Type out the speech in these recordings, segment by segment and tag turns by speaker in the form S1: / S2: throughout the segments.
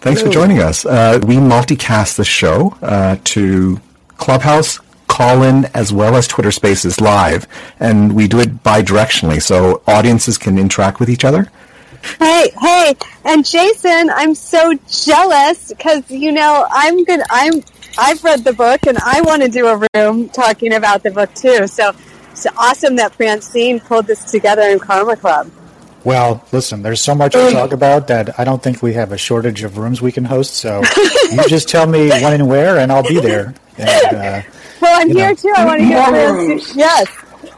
S1: Thanks for joining us. Uh, we multicast the show uh, to Clubhouse, Callin, as well as Twitter Spaces live, and we do it bi-directionally, so audiences can interact with each other.
S2: Hey, hey, and Jason, I'm so jealous because you know I'm good. I'm I've read the book and I want to do a room talking about the book too. So it's awesome that Francine pulled this together in Karma Club.
S3: Well, listen, there's so much to talk about that I don't think we have a shortage of rooms we can host. So you just tell me when and where, and I'll be there. And, uh,
S2: Well, I'm here
S3: know.
S2: too. I want to hear
S4: More
S2: Francine.
S4: rooms.
S2: Yes,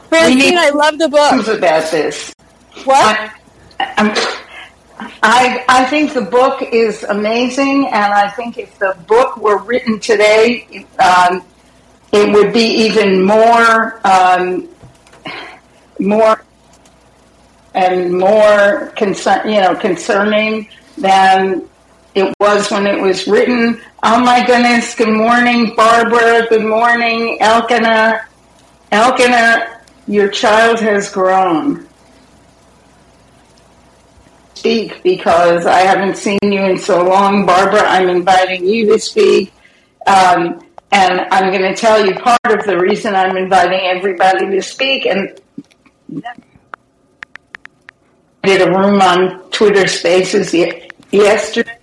S2: Francine, I love the book.
S4: about this.
S2: What?
S4: I, I'm- I I think the book is amazing, and I think if the book were written today, um, it would be even more um, more and more concern, you know, concerning than it was when it was written. Oh my goodness! Good morning, Barbara. Good morning, Elkanah. Elkanah, your child has grown. Speak because I haven't seen you in so long, Barbara. I'm inviting you to speak. Um, and I'm going to tell you part of the reason I'm inviting everybody to speak. And did a room on Twitter Spaces ye- yesterday.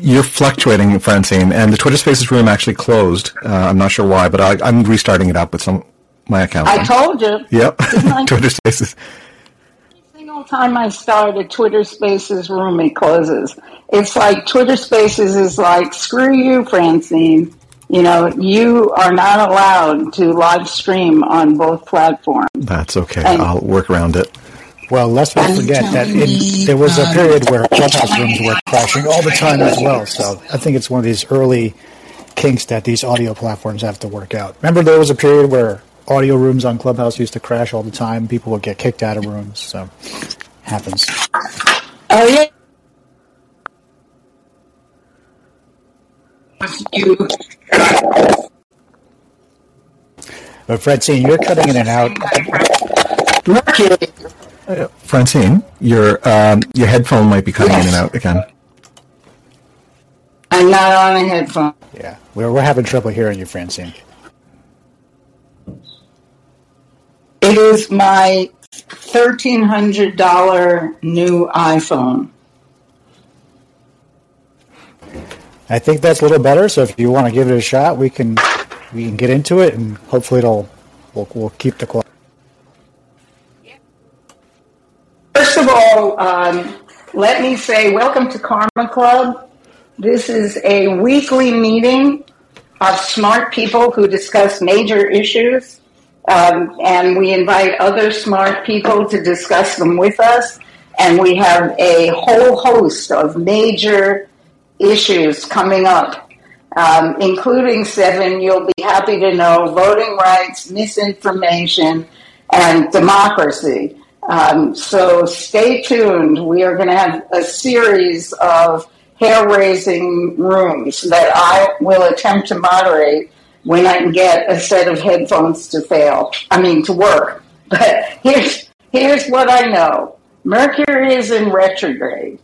S1: You're fluctuating, Francine, and the Twitter Spaces room actually closed. Uh, I'm not sure why, but I, I'm restarting it up with some my account.
S4: I told you.
S1: Yep, Twitter Spaces.
S4: Every single time I start a Twitter Spaces room, it closes. It's like Twitter Spaces is like, screw you, Francine. You know, you are not allowed to live stream on both platforms.
S1: That's okay.
S4: And-
S1: I'll work around it.
S3: Well, let's not forget that in, there was a period where clubhouse rooms were crashing all the time as well. So I think it's one of these early kinks that these audio platforms have to work out. Remember, there was a period where audio rooms on Clubhouse used to crash all the time. People would get kicked out of rooms. So happens.
S4: Oh, yeah.
S3: But Francine, you're cutting in and out.
S4: Mercury.
S1: Francine, your um, your headphone might be cutting in and out again.
S4: I'm not on a headphone.
S3: Yeah, we're, we're having trouble hearing you, Francine.
S4: It is my $1,300 new iPhone.
S3: I think that's a little better. So if you want to give it a shot, we can we can get into it, and hopefully it'll we'll, we'll keep the quality.
S4: First of all, um, let me say welcome to Karma Club. This is a weekly meeting of smart people who discuss major issues, um, and we invite other smart people to discuss them with us. And we have a whole host of major issues coming up, um, including seven you'll be happy to know voting rights, misinformation, and democracy. Um, so stay tuned. We are going to have a series of hair raising rooms that I will attempt to moderate when I can get a set of headphones to fail. I mean, to work. But here's, here's what I know. Mercury is in retrograde.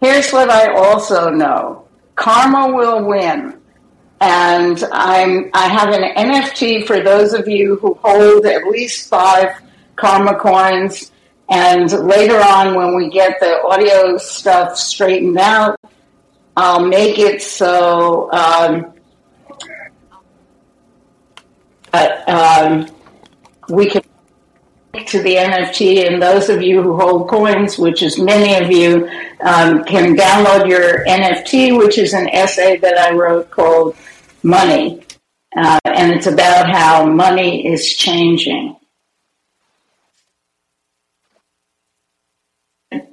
S4: Here's what I also know. Karma will win. And I'm, I have an NFT for those of you who hold at least five Karma coins. And later on, when we get the audio stuff straightened out, I'll make it so um, uh, um, we can to the NFT, and those of you who hold coins, which is many of you, um, can download your NFT, which is an essay that I wrote called Money. Uh, and it's about how money is changing.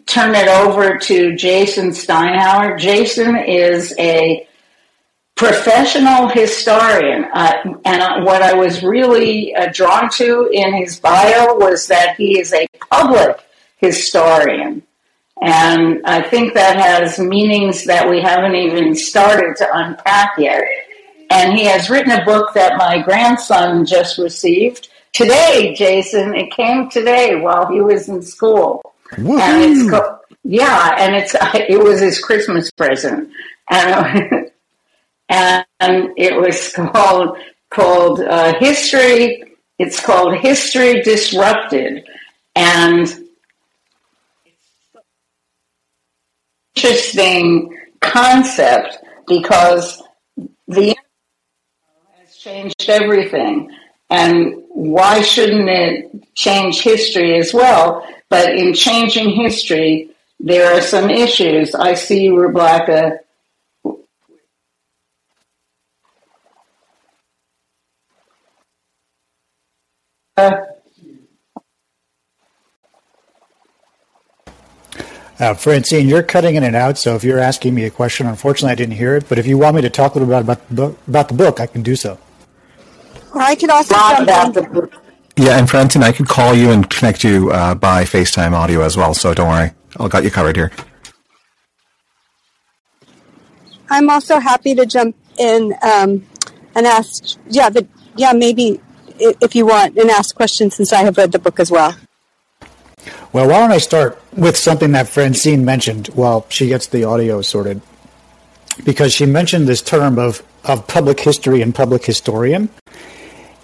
S4: Turn it over to Jason Steinhauer. Jason is a professional historian. Uh, and uh, what I was really uh, drawn to in his bio was that he is a public historian. And I think that has meanings that we haven't even started to unpack yet. And he has written a book that my grandson just received today, Jason. It came today while he was in school. And it's co- Yeah, and it's it was his Christmas present, and and it was called called uh, history. It's called History Disrupted, and interesting concept because the has changed everything. And why shouldn't it change history as well? But in changing history, there are some issues. I see you, Rebecca. Uh,
S3: Uh, Francine, you're cutting in and out, so if you're asking me a question, unfortunately I didn't hear it. But if you want me to talk a little bit about the book, about the book I can do so.
S2: Or I could also
S4: not
S2: jump
S4: about
S2: in.
S4: The book.
S1: Yeah, and Francine, I could call you and connect you uh, by FaceTime audio as well. So don't worry, I'll got you covered here.
S2: I'm also happy to jump in um, and ask. Yeah, but yeah, maybe if you want, and ask questions since I have read the book as well.
S3: Well, why don't I start with something that Francine mentioned while she gets the audio sorted? Because she mentioned this term of, of public history and public historian.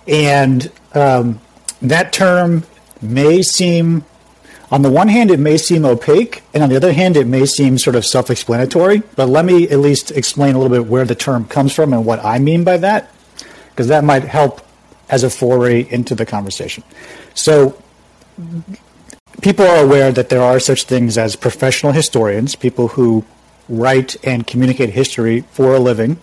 S3: And um, that term may seem, on the one hand, it may seem opaque, and on the other hand, it may seem sort of self explanatory. But let me at least explain a little bit where the term comes from and what I mean by that, because that might help as a foray into the conversation. So, people are aware that there are such things as professional historians, people who write and communicate history for a living.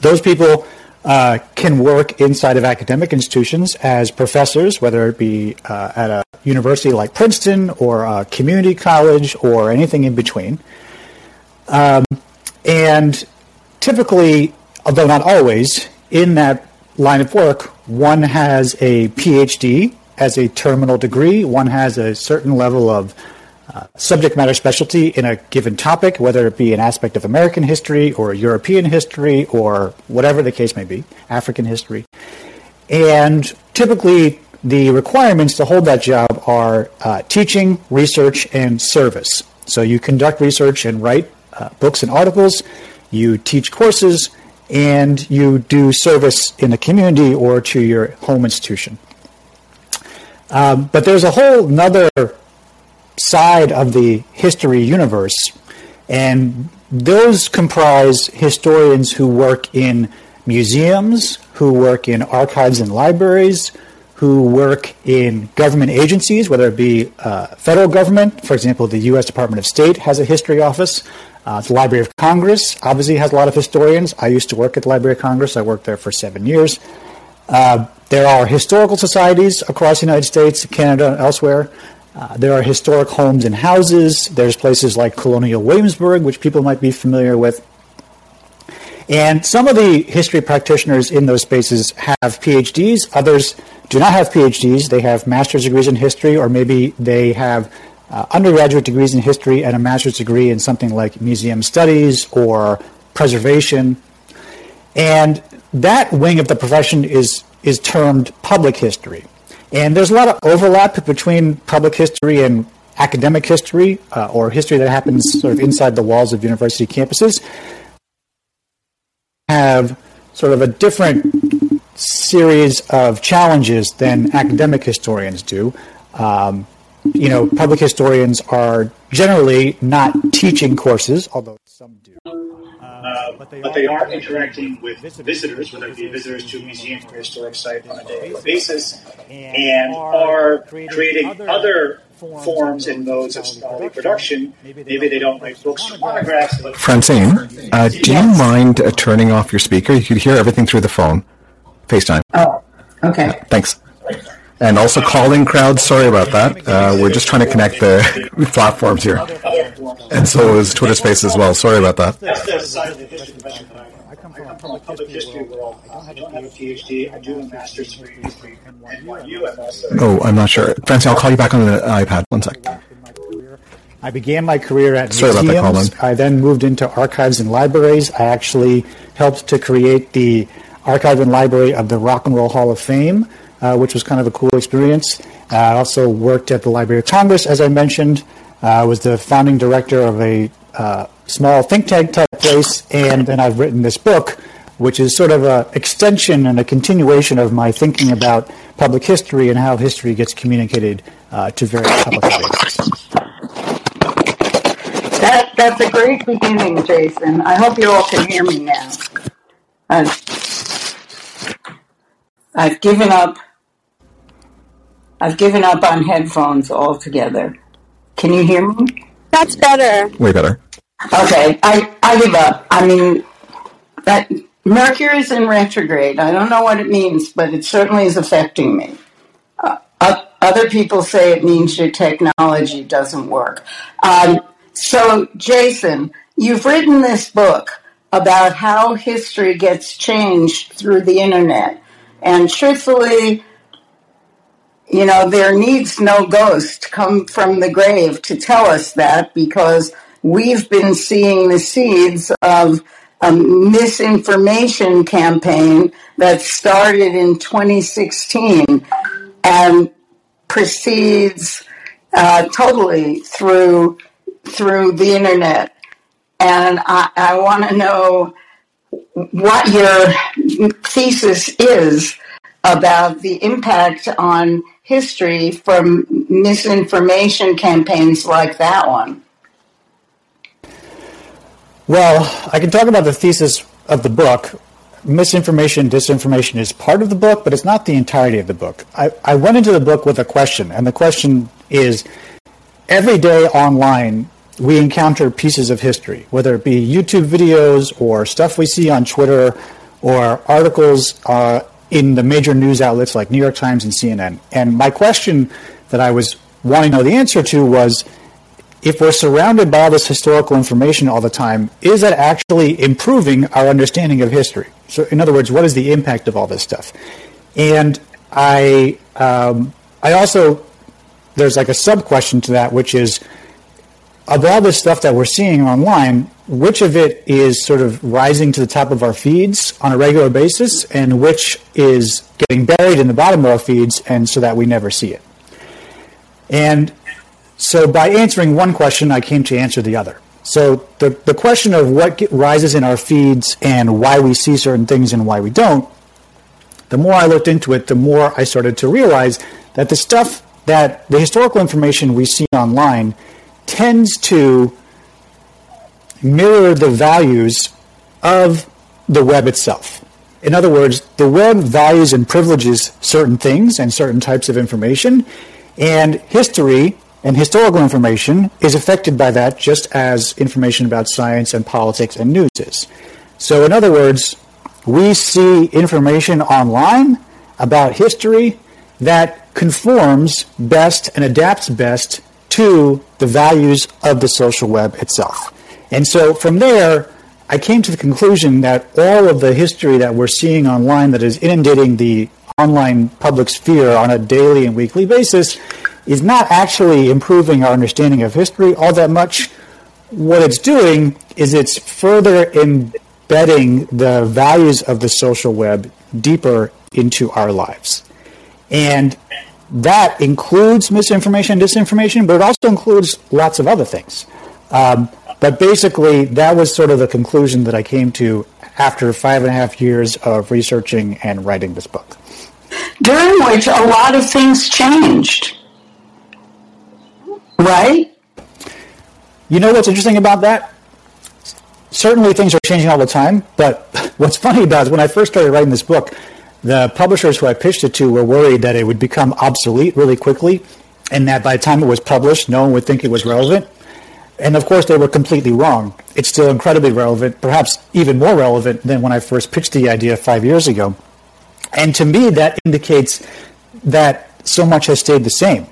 S3: Those people uh, can work inside of academic institutions as professors, whether it be uh, at a university like Princeton or a community college or anything in between. Um, and typically, although not always, in that line of work, one has a PhD as a terminal degree, one has a certain level of subject matter specialty in a given topic, whether it be an aspect of American history or European history or whatever the case may be, African history. And typically, the requirements to hold that job are uh, teaching, research, and service. So you conduct research and write uh, books and articles, you teach courses, and you do service in the community or to your home institution. Um, but there's a whole nother side of the history universe, and those comprise historians who work in museums, who work in archives and libraries, who work in government agencies, whether it be uh, federal government, for example, the U.S. Department of State has a history office. Uh, the Library of Congress obviously has a lot of historians. I used to work at the Library of Congress. I worked there for seven years. Uh, there are historical societies across the United States, Canada, and elsewhere. Uh, there are historic homes and houses. There's places like Colonial Williamsburg, which people might be familiar with. And some of the history practitioners in those spaces have PhDs. Others do not have PhDs. They have master's degrees in history, or maybe they have uh, undergraduate degrees in history and a master's degree in something like museum studies or preservation. And that wing of the profession is, is termed public history. And there's a lot of overlap between public history and academic history, uh, or history that happens sort of inside the walls of university campuses. Have sort of a different series of challenges than academic historians do. Um, you know, public historians are generally not teaching courses, although some.
S5: Uh, but they are interacting with visitors, whether it be visitors to a museum or historic site on a daily basis, and are creating other forms and modes of scholarly production. Maybe they don't write books or monographs, but
S1: Francine, uh, do you mind uh, turning off your speaker? You could hear everything through the phone. FaceTime.
S4: Oh, okay.
S1: Thanks. And also calling crowd. Sorry about that. Uh, we're just trying to connect the platforms here. And so is Twitter Space as well. Sorry about that.
S5: that's the side of the history profession that I come from. I come from a public history world. I don't have a PhD. I do a master's degree in history from NYU.
S1: Oh, I'm not sure. Francine, I'll call you back on the iPad. One sec.
S3: I began my career at
S1: Sorry about that.
S3: I then moved into archives and libraries. I actually helped to create the archive and library of the Rock and Roll Hall of Fame, uh, which was kind of a cool experience. Uh, I also worked at the Library of Congress, as I mentioned. Uh, I was the founding director of a uh, small think tank type place, and then I've written this book, which is sort of an extension and a continuation of my thinking about public history and how history gets communicated to various public audiences.
S4: That, that's a great beginning, Jason. I hope you all can hear me now. I've, I've given up. I've given up on headphones altogether. Can you hear me?
S2: That's better.
S1: Way better.
S4: Okay, I, I give up. I mean, that Mercury's in retrograde. I don't know what it means, but it certainly is affecting me. Uh, other people say it means your technology doesn't work. Um, so, Jason, you've written this book about how history gets changed through the internet. And truthfully, you know, there needs no ghost come from the grave to tell us that because we've been seeing the seeds of a misinformation campaign that started in 2016 and proceeds uh, totally through through the internet. And I, I want to know what your thesis is about the impact on history from misinformation campaigns like that one.
S3: Well, I can talk about the thesis of the book. Misinformation, disinformation is part of the book, but it's not the entirety of the book. I, I went into the book with a question, and the question is every day online, we encounter pieces of history, whether it be YouTube videos or stuff we see on Twitter or articles uh, in the major news outlets like New York Times and CNN. And my question that I was wanting to know the answer to was if we're surrounded by all this historical information all the time, is that actually improving our understanding of history? So, in other words, what is the impact of all this stuff? And I, um, I also, there's like a sub question to that, which is of all this stuff that we're seeing online, which of it is sort of rising to the top of our feeds on a regular basis, and which is getting buried in the bottom of our feeds, and so that we never see it? And so by answering one question, I came to answer the other. So the, the question of what rises in our feeds and why we see certain things and why we don't, the more I looked into it, the more I started to realize that the stuff that the historical information we see online tends to mirror the values of the web itself. In other words, the web values and privileges certain things and certain types of information, and history and historical information is affected by that just as information about science and politics and news is. So, in other words, we see information online about history that conforms best and adapts best to the values of the social web itself. And so from there, I came to the conclusion that all of the history that we're seeing online that is inundating the online public sphere on a daily and weekly basis is not actually improving our understanding of history all that much. What it's doing is it's further embedding the values of the social web deeper into our lives. And that includes misinformation, and disinformation, but it also includes lots of other things. Um, but basically, that was sort of the conclusion that I came to after five and a half years of researching and writing this book.
S4: During which a lot of things changed. Right?
S3: You know what's interesting about that? Certainly things are changing all the time, but what's funny about it is when I first started writing this book, the publishers who I pitched it to were worried that it would become obsolete really quickly and that by the time it was published, no one would think it was relevant. And of course, they were completely wrong. It's still incredibly relevant, perhaps even more relevant than when I first pitched the idea five years ago. And to me, that indicates that so much has stayed the same.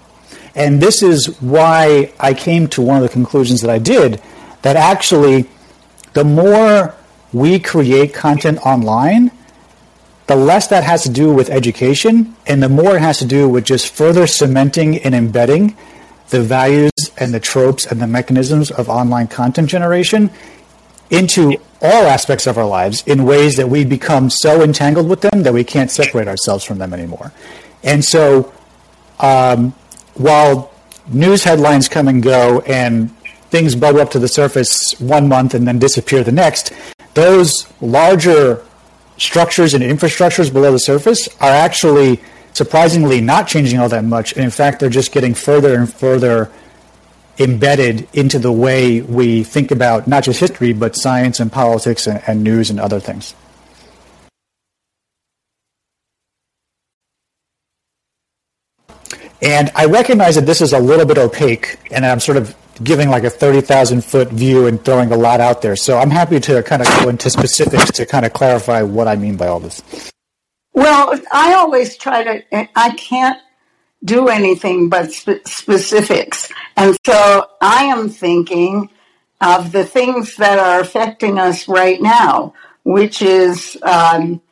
S3: And this is why I came to one of the conclusions that I did that actually, the more we create content online, the less that has to do with education, and the more it has to do with just further cementing and embedding the values and the tropes and the mechanisms of online content generation into all aspects of our lives in ways that we become so entangled with them that we can't separate ourselves from them anymore. And so, um, while news headlines come and go and things bubble up to the surface one month and then disappear the next, those larger structures and infrastructures below the surface are actually surprisingly not changing all that much. And in fact, they're just getting further and further embedded into the way we think about not just history, but science and politics and, and news and other things. And I recognize that this is a little bit opaque, and I'm sort of giving like a 30,000 foot view and throwing a lot out there. So I'm happy to kind of go into specifics to kind of clarify what I mean by all this.
S4: Well, I always try to, I can't do anything but spe- specifics. And so I am thinking of the things that are affecting us right now, which is um,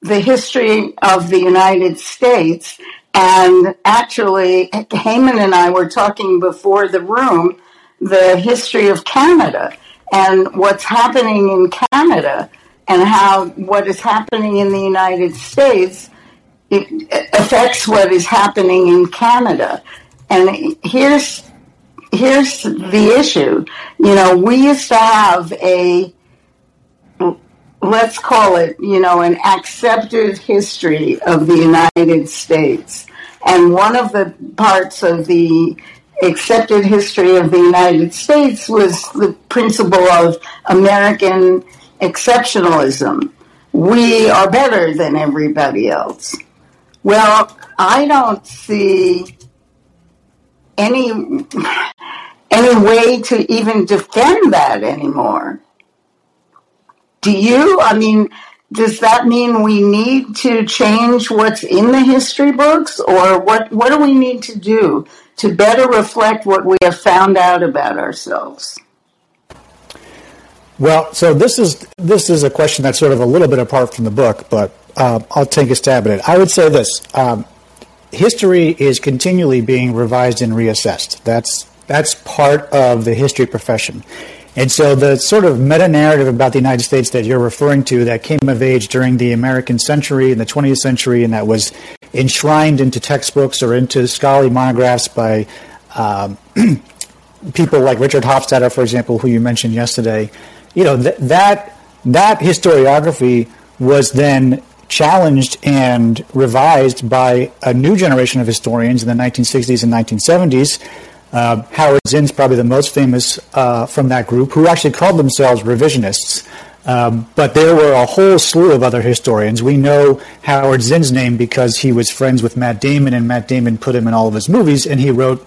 S4: the history of the United States and actually, Heyman and I were talking before the room the history of Canada and what's happening in Canada and how what is happening in the United States affects what is happening in Canada. And here's here's the issue. You know, we used to have a let's call it, you know, an accepted history of the United States. And one of the parts of the accepted history of the United States was the principle of American exceptionalism. We are better than everybody else. Well, I don't see any any way to even defend that anymore. Do you? I mean, does that mean we need to change what's in the history books or what what do we need to do to better reflect what we have found out about ourselves?
S3: Well, so this is this is a question that's sort of a little bit apart from the book, but uh, I'll take a stab at it. I would say this: um, history is continually being revised and reassessed. That's that's part of the history profession. And so the sort of meta narrative about the United States that you're referring to that came of age during the American century in the 20th century and that was enshrined into textbooks or into scholarly monographs by um, people like Richard Hofstadter, for example, who you mentioned yesterday, you know, th- that, that historiography was then challenged and revised by a new generation of historians in the 1960s and 1970s uh, Howard Zinn's probably the most famous uh, from that group, who actually called themselves revisionists. Um, but there were a whole slew of other historians. We know Howard Zinn's name because he was friends with Matt Damon, and Matt Damon put him in all of his movies, and he wrote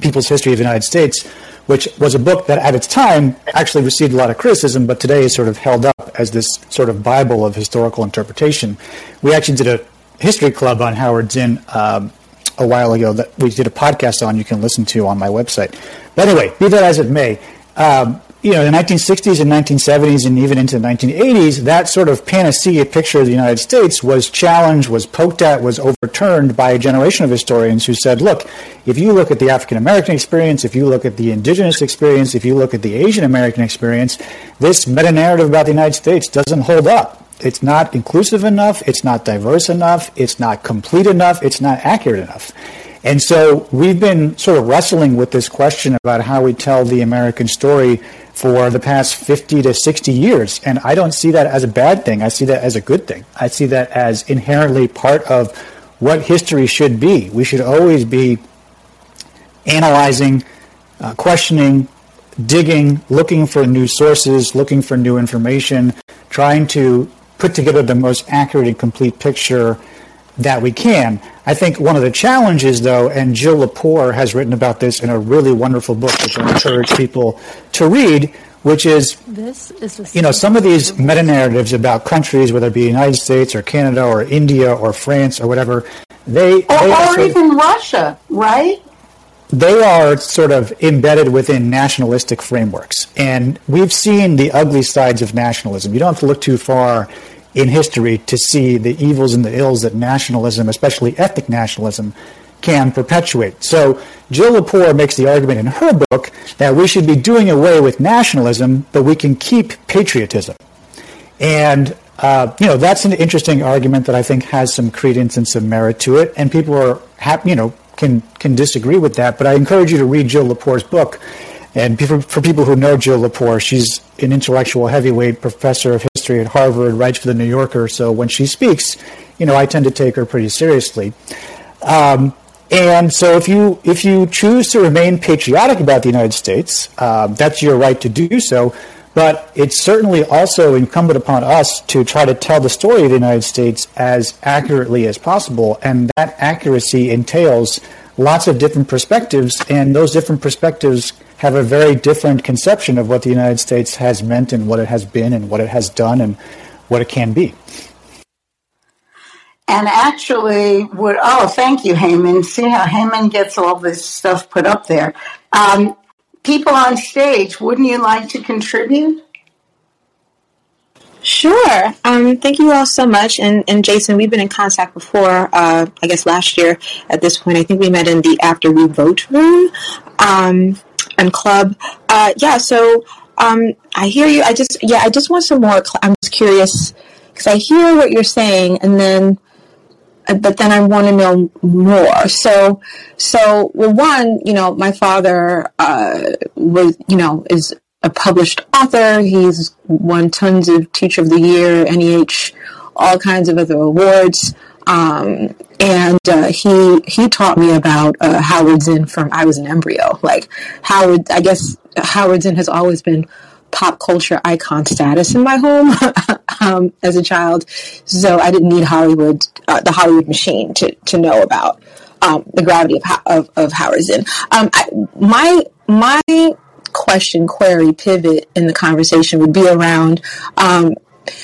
S3: People's History of the United States, which was a book that at its time actually received a lot of criticism, but today is sort of held up as this sort of Bible of historical interpretation. We actually did a history club on Howard Zinn um, a while ago that we did a podcast on. You can listen to on my website. But anyway, be that as it may, um, you know, the 1960s and 1970s and even into the 1980s, that sort of panacea picture of the United States was challenged, was poked at, was overturned by a generation of historians who said, look, if you look at the African American experience, if you look at the indigenous experience, if you look at the Asian American experience, this meta narrative about the United States doesn't hold up. It's not inclusive enough. It's not diverse enough. It's not complete enough. It's not accurate enough. And so we've been sort of wrestling with this question about how we tell the American story for the past 50 to 60 years. And I don't see that as a bad thing. I see that as a good thing. I see that as inherently part of what history should be. We should always be analyzing, uh, questioning, digging, looking for new sources, looking for new information, trying to put together the most accurate and complete picture that we can. I think one of the challenges, though, and Jill Lepore has written about this in a really wonderful book, which I encourage people to read, which is, this is you know, some of these meta narratives about countries, whether it be the United States or Canada or India or France or whatever, they.
S4: Or, they or even Russia, right?
S3: They are sort of embedded within nationalistic frameworks. And we've seen the ugly sides of nationalism. You don't have to look too far in history to see the evils and the ills that nationalism, especially ethnic nationalism, can perpetuate. So Jill Lepore makes the argument in her book that we should be doing away with nationalism, but we can keep patriotism. And uh, you know that's an interesting argument that I think has some credence and some merit to it, and people are happy, you know, can can disagree with that, but I encourage you to read Jill Lepore's book. And for, for people who know Jill Lepore, she's an intellectual heavyweight professor of history at Harvard, writes for the New Yorker. So when she speaks, you know, I tend to take her pretty seriously. Um, and so if you if you choose to remain patriotic about the United States, uh, that's your right to do so. But it's certainly also incumbent upon us to try to tell the story of the United States as accurately as possible. And that accuracy entails lots of different perspectives, and those different perspectives have a very different conception of what the United States has meant and what it has been and what it has done and what it can be.
S4: And actually, would oh, thank you, Heyman. See how Heyman gets all this stuff put up there. Um, people on stage, wouldn't you like to contribute?
S6: Sure. Um, thank you all so much. And, and Jason, we've been in contact before, uh, I guess last year at this point. I think we met in the After We Vote room um, and club. Uh, yeah, so um, I hear you. I just, yeah, I just want some more. Cl- I'm just curious because I hear what you're saying and then uh, but then I want to know more. So, so well, one, you know, my father uh, was, you know, is a published author. He's won tons of Teacher of the Year, NEH, all kinds of other awards. Um, and uh, he he taught me about uh, Howard Zinn from I was an embryo. Like Howard, I guess Howard Zinn has always been pop culture icon status in my home um, as a child, so I didn't need Hollywood, uh, the Hollywood machine, to to know about um, the gravity of, of, of Howard Zinn. Um, I, my my question, query, pivot in the conversation would be around.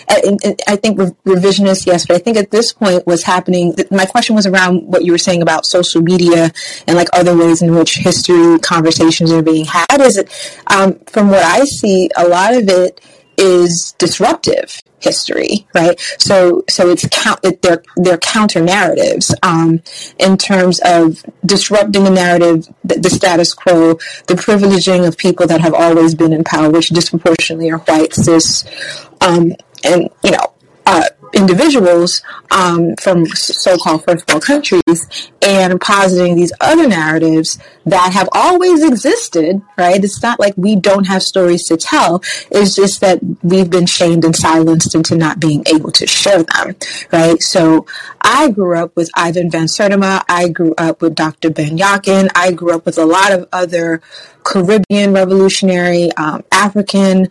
S6: Um, I think revisionist, yes, but I think at this point what's happening, my question was around what you were saying about social media and like other ways in which history conversations are being had. Is it, um, from what I see, a lot of it is disruptive history, right? So, so it's count, they're, they're counter narratives, um, in terms of disrupting the narrative, the, the, status quo, the privileging of people that have always been in power, which disproportionately are white, cis, um, and, you know, uh, individuals um, from so-called first world countries and positing these other narratives that have always existed right? It's not like we don't have stories to tell. It's just that we've been shamed and silenced into not being able to share them right? So i grew up with ivan van sertima i grew up with dr ben yakin. I grew up with a lot of other caribbean revolutionary um, african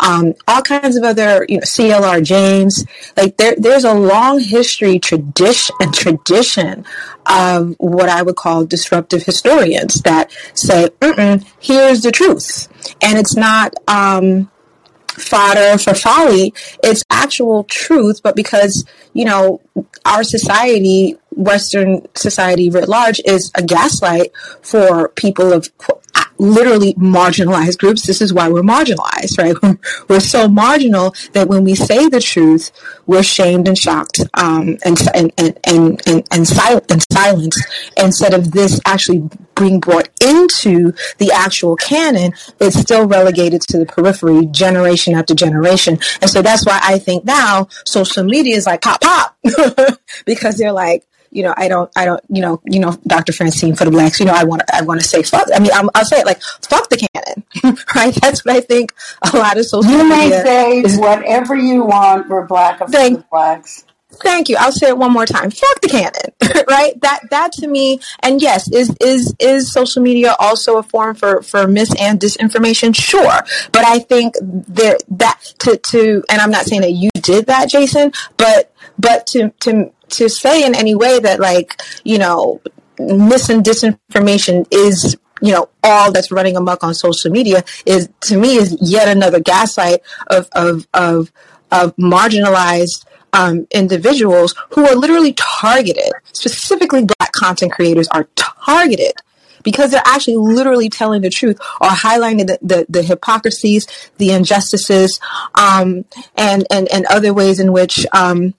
S6: um, all kinds of other, you know, CLR James. Like there, there's a long history, tradition, and tradition of what I would call disruptive historians that say, "Here's the truth," and it's not. Um, fodder for folly. It's actual truth, but because, you know, our society, Western society writ large, is a gaslight for people of literally marginalized groups. This is why we're marginalized, right? We're so marginal that when we say the truth, we're shamed and shocked um, and, and, and, and, and, and, sil- and silenced. Instead of this actually being brought into the actual canon, it's still relegated to the periphery generation after generation. And so that's why I think now social media is like pop, pop, because they're like, you know, I don't, I don't, you know, you know, Dr. Francine for the blacks, you know, I want I want to say fuck. I mean, i will say it like fuck the canon, right? That's what I think a lot of social.
S4: You may say is, whatever you want. We're black of the blacks.
S6: Thank you. I'll say it one more time. Fuck the canon, right? That that to me, and yes, is is is social media also a form for for mis and disinformation? Sure, but I think there that to to, and I'm not saying that you did that, Jason, but but to to to say in any way that like you know mis and disinformation is you know all that's running amok on social media is to me is yet another gaslight of of of, of marginalized um, individuals who are literally targeted. Specifically black content creators are targeted because they're actually literally telling the truth or highlighting the, the, the hypocrisies the injustices um, and, and and other ways in which um,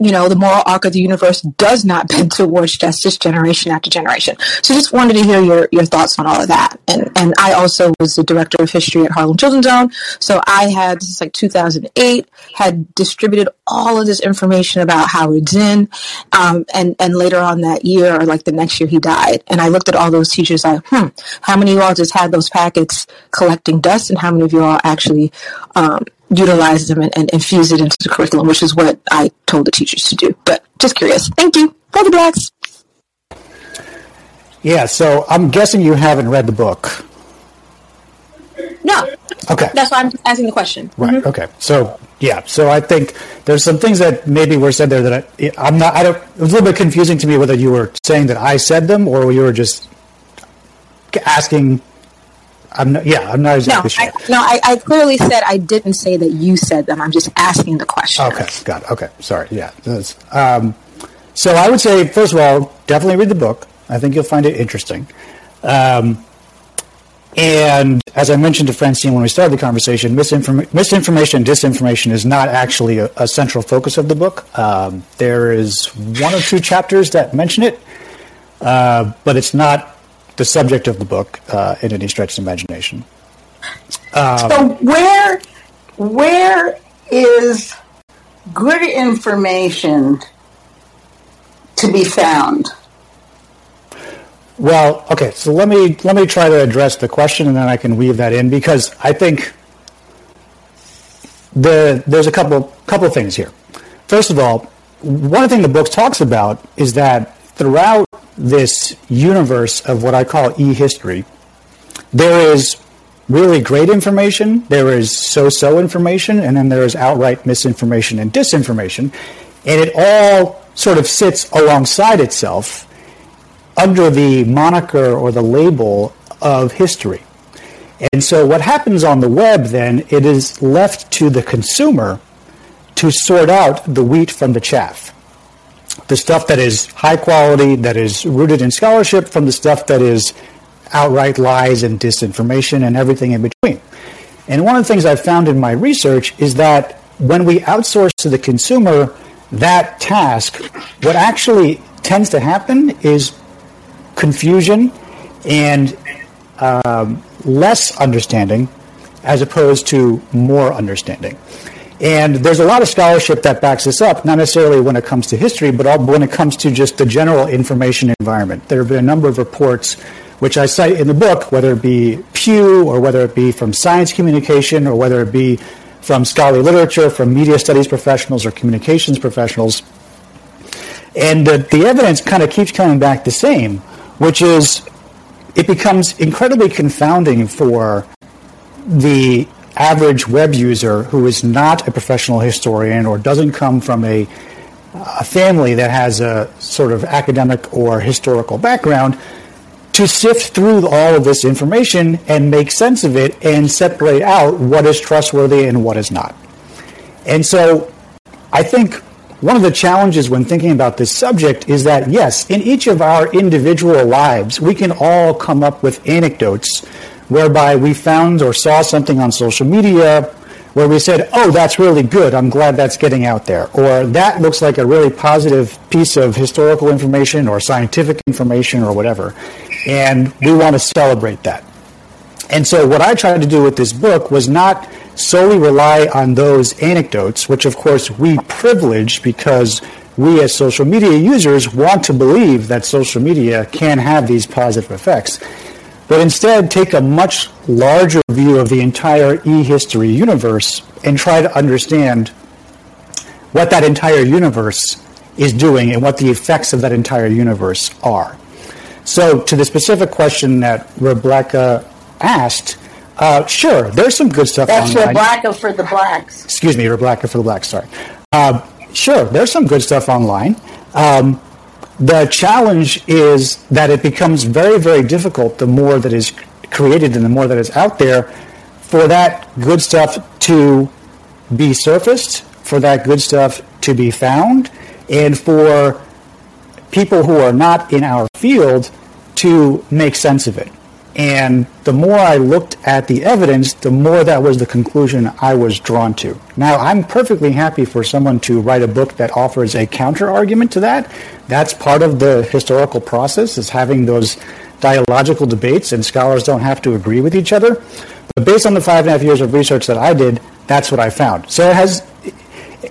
S6: you know, the moral arc of the universe does not bend towards justice generation after generation. So just wanted to hear your, your thoughts on all of that. And, and I also was the director of history at Harlem Children's Zone. So I had, this is like 2008, had distributed all of this information about Howard Zinn. Um, and, and later on that year, or like the next year, he died. And I looked at all those teachers like, hmm, how many of you all just had those packets collecting dust and how many of you all actually, um, utilize them and, and infuse it into the curriculum, which is what I told the teachers to do. But just curious. Thank you. Love the blacks.
S3: Yeah, so I'm guessing you haven't read the book.
S6: No.
S3: Okay.
S6: That's why I'm asking the question.
S3: Right. Mm-hmm. Okay. So yeah. So I think there's some things that maybe were said there that I, I'm not. I don't. It was a little bit confusing to me whether you were saying that I said them or you were just asking I'm not, yeah, I'm not exactly
S6: no,
S3: sure.
S6: I, no, I, I, clearly said I didn't say that you said them. I'm just asking the question.
S3: Okay, got it. Okay, sorry. Yeah. Um, so I would say, first of all, definitely read the book. I think you'll find it interesting. Um, and as I mentioned to Francine when we started the conversation, misinform- misinformation and disinformation is not actually a, a central focus of the book. Um, there is one or two chapters that mention it, uh, but it's not the subject of the book uh, in any stretch of imagination.
S4: Um, so where where is good information to be found?
S3: Well, okay, so let me let me try to address the question, and then I can weave that in because I think the there's a couple couple things here. First of all, one thing the book talks about is that throughout this universe of what I call e-history, there is really great information, there is so-so information, and then there is outright misinformation and disinformation, and it all sort of sits alongside itself under the moniker or the label of history. And so what happens on the web then, it is left to the consumer to sort out the wheat from the chaff the stuff that is high quality, that is rooted in scholarship, from the stuff that is outright lies and disinformation and everything in between. And one of the things I've found in my research is that when we outsource to the consumer that task, what actually tends to happen is confusion and um, less understanding as opposed to more understanding. And there's a lot of scholarship that backs this up, not necessarily when it comes to history, but when it comes to just the general information environment. There have been a number of reports which I cite in the book, whether it be Pew or whether it be from science communication or whether it be from scholarly literature, from media studies professionals or communications professionals. And the, the evidence kind of keeps coming back the same, which is it becomes incredibly confounding for the average web user who is not a professional historian or doesn't come from a, a family that has a sort of academic or historical background to sift through all of this information and make sense of it and separate out what is trustworthy and what is not. And so I think one of the challenges when thinking about this subject is that, yes, in each of our individual lives, we can all come up with anecdotes whereby we found or saw something on social media where we said, oh, that's really good. I'm glad that's getting out there. Or that looks like a really positive piece of historical information or scientific information or whatever. And we want to celebrate that. And so what I tried to do with this book was not solely rely on those anecdotes, which of course we privilege because we as social media users want to believe that social media can have these positive effects but instead take a much larger view of the entire e-history universe and try to understand what that entire universe is doing and what the effects of that entire universe are. So, to the specific question that Rebecca asked, uh, sure, there's some good stuff
S4: That's online. Rebecca for the blacks.
S3: Excuse me, Rebecca for the blacks, sorry. Uh, sure, there's some good stuff online. Um, the challenge is that it becomes very, very difficult the more that is created and the more that is out there for that good stuff to be surfaced, for that good stuff to be found, and for people who are not in our field to make sense of it. And the more I looked at the evidence, the more that was the conclusion I was drawn to. Now, I'm perfectly happy for someone to write a book that offers a counter argument to that. That's part of the historical process, is having those dialogical debates, and scholars don't have to agree with each other. But based on the five and a half years of research that I did, that's what I found. So it has,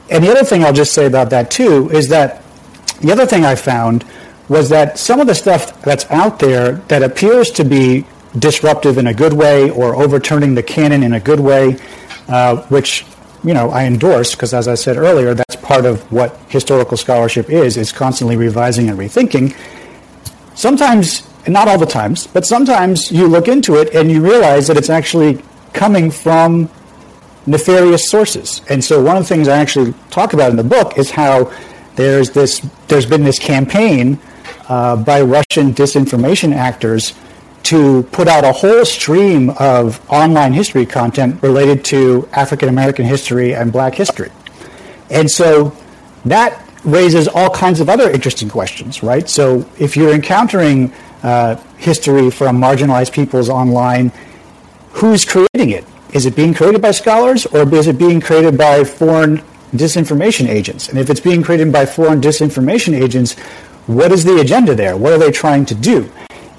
S3: and the other thing I'll just say about that too is that the other thing I found was that some of the stuff that's out there that appears to be disruptive in a good way or overturning the canon in a good way, uh, which you know I endorse because, as I said earlier, that's part of what historical scholarship is: is constantly revising and rethinking. Sometimes, not all the times, but sometimes you look into it and you realize that it's actually coming from nefarious sources. And so, one of the things I actually talk about in the book is how there's this there's been this campaign uh, by Russian disinformation actors to put out a whole stream of online history content related to African American history and black history. And so that raises all kinds of other interesting questions, right? So if you're encountering uh, history from marginalized peoples online, who's creating it? Is it being created by scholars or is it being created by foreign disinformation agents? And if it's being created by foreign disinformation agents, what is the agenda there? What are they trying to do?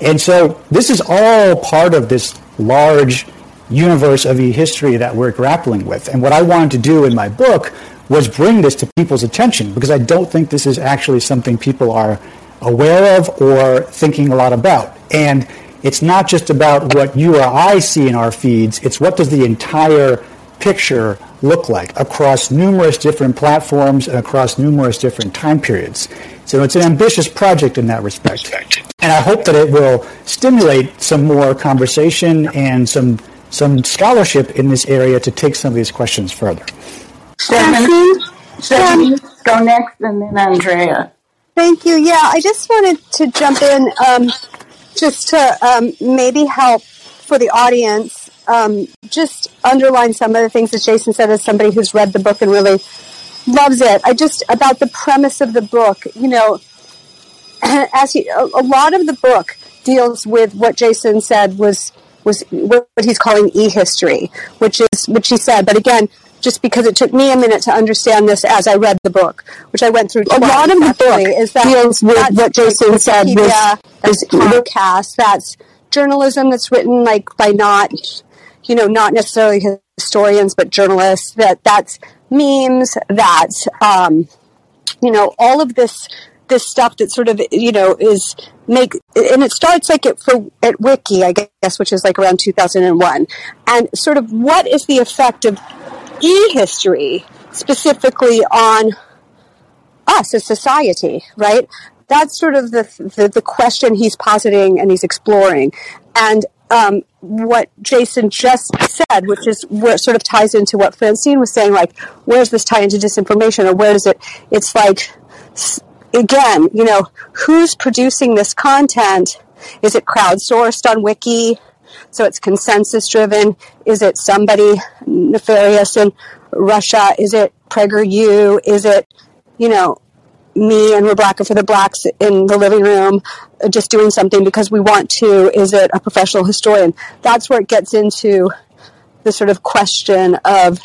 S3: And so this is all part of this large universe of e-history that we're grappling with. And what I wanted to do in my book was bring this to people's attention because I don't think this is actually something people are aware of or thinking a lot about. And it's not just about what you or I see in our feeds, it's what does the entire picture look like across numerous different platforms and across numerous different time periods. So it's an ambitious project in that respect. And I hope that it will stimulate some more conversation and some some scholarship in this area to take some of these questions further.
S4: Stephanie, Stephanie, go next, and then Andrea.
S2: Thank you. Yeah, I just wanted to jump in um, just to um, maybe help for the audience, um, just underline some of the things that Jason said as somebody who's read the book and really loves it. I just about the premise of the book. You know, as he, a, a lot of the book deals with what Jason said was was what he's calling e-history, which is which he said. But again, just because it took me a minute to understand this as I read the book, which I went through. Twice, a lot of the book is that deals with what Jason said was, was podcast. That's journalism that's written like by not, you know, not necessarily historians but journalists. That that's memes. that um, you know all of this this stuff that sort of you know is make and it starts like it for at wiki i guess which is like around 2001 and sort of what is the effect of e-history specifically on us as society right that's sort of the, the, the question he's positing and he's exploring and um, what Jason just said, which is what sort of ties into what Francine was saying, like, where's this tie into disinformation, or where does it? It's like again, you know, who's producing this content? Is it crowdsourced on Wiki? So it's consensus driven. Is it somebody nefarious in Russia? Is it PragerU? Is it, you know, me and Rebecca for the Blacks in the living room just doing something because we want to? Is it a professional historian? That's where it gets into the sort of question of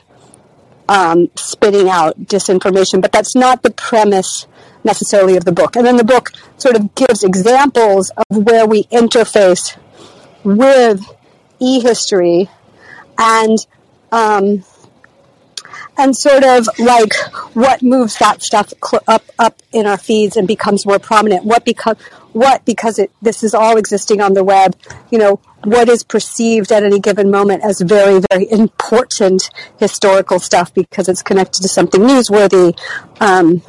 S2: um, spitting out disinformation. But that's not the premise necessarily of the book. And then the book sort of gives examples of where we interface with e-history and um, and sort of like what moves that stuff cl- up up in our feeds and becomes more prominent. What because what because it this is all existing on the web. You know what is perceived at any given moment as very very important historical stuff because it's connected to something newsworthy. Um,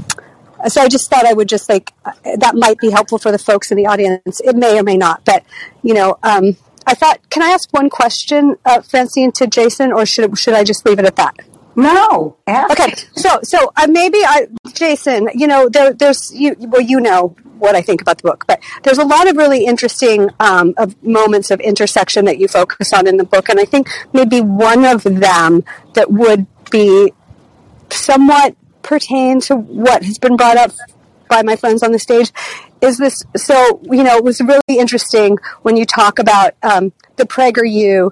S2: so I just thought I would just like that might be helpful for the folks in the audience. It may or may not, but you know, um, I thought, can I ask one question, uh, Francine, to Jason, or should should I just leave it at that?
S4: No.
S2: Okay. So so uh, maybe I, Jason, you know, there, there's you well, you know what I think about the book, but there's a lot of really interesting um, of moments of intersection that you focus on in the book, and I think maybe one of them that would be somewhat pertain to what has been brought up by my friends on the stage is this. So you know, it was really interesting when you talk about um, the PragerU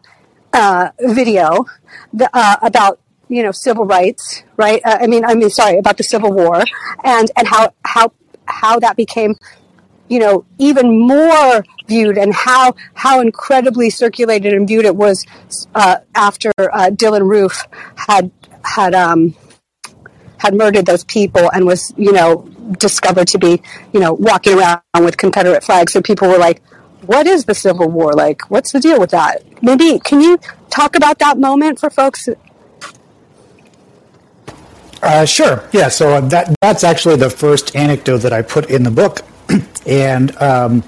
S2: uh, video the, uh, about you know civil rights, right? Uh, I mean, I mean, sorry, about the Civil War and and how how how that became you know even more viewed and how how incredibly circulated and viewed it was uh, after uh, Dylann Roof had had um, had murdered those people and was you know discovered to be you know walking around with Confederate flags. So people were like, "What is the Civil War like? What's the deal with that?" Maybe can you talk about that moment for folks?
S3: Uh, sure. Yeah. So uh, that that's actually the first anecdote that I put in the book, and um,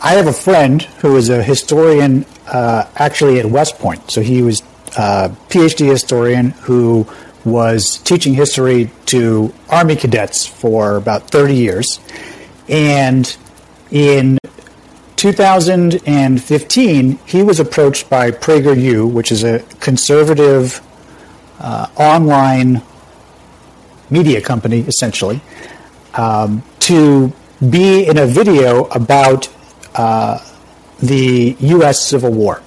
S3: I have a friend who is a historian, uh, actually at West Point. So he was a uh, PhD historian who was teaching history to Army cadets for about 30 years, and in 2015, he was approached by PragerU, which is a conservative uh, online media company, essentially, um, to be in a video about uh, the U.S. Civil War.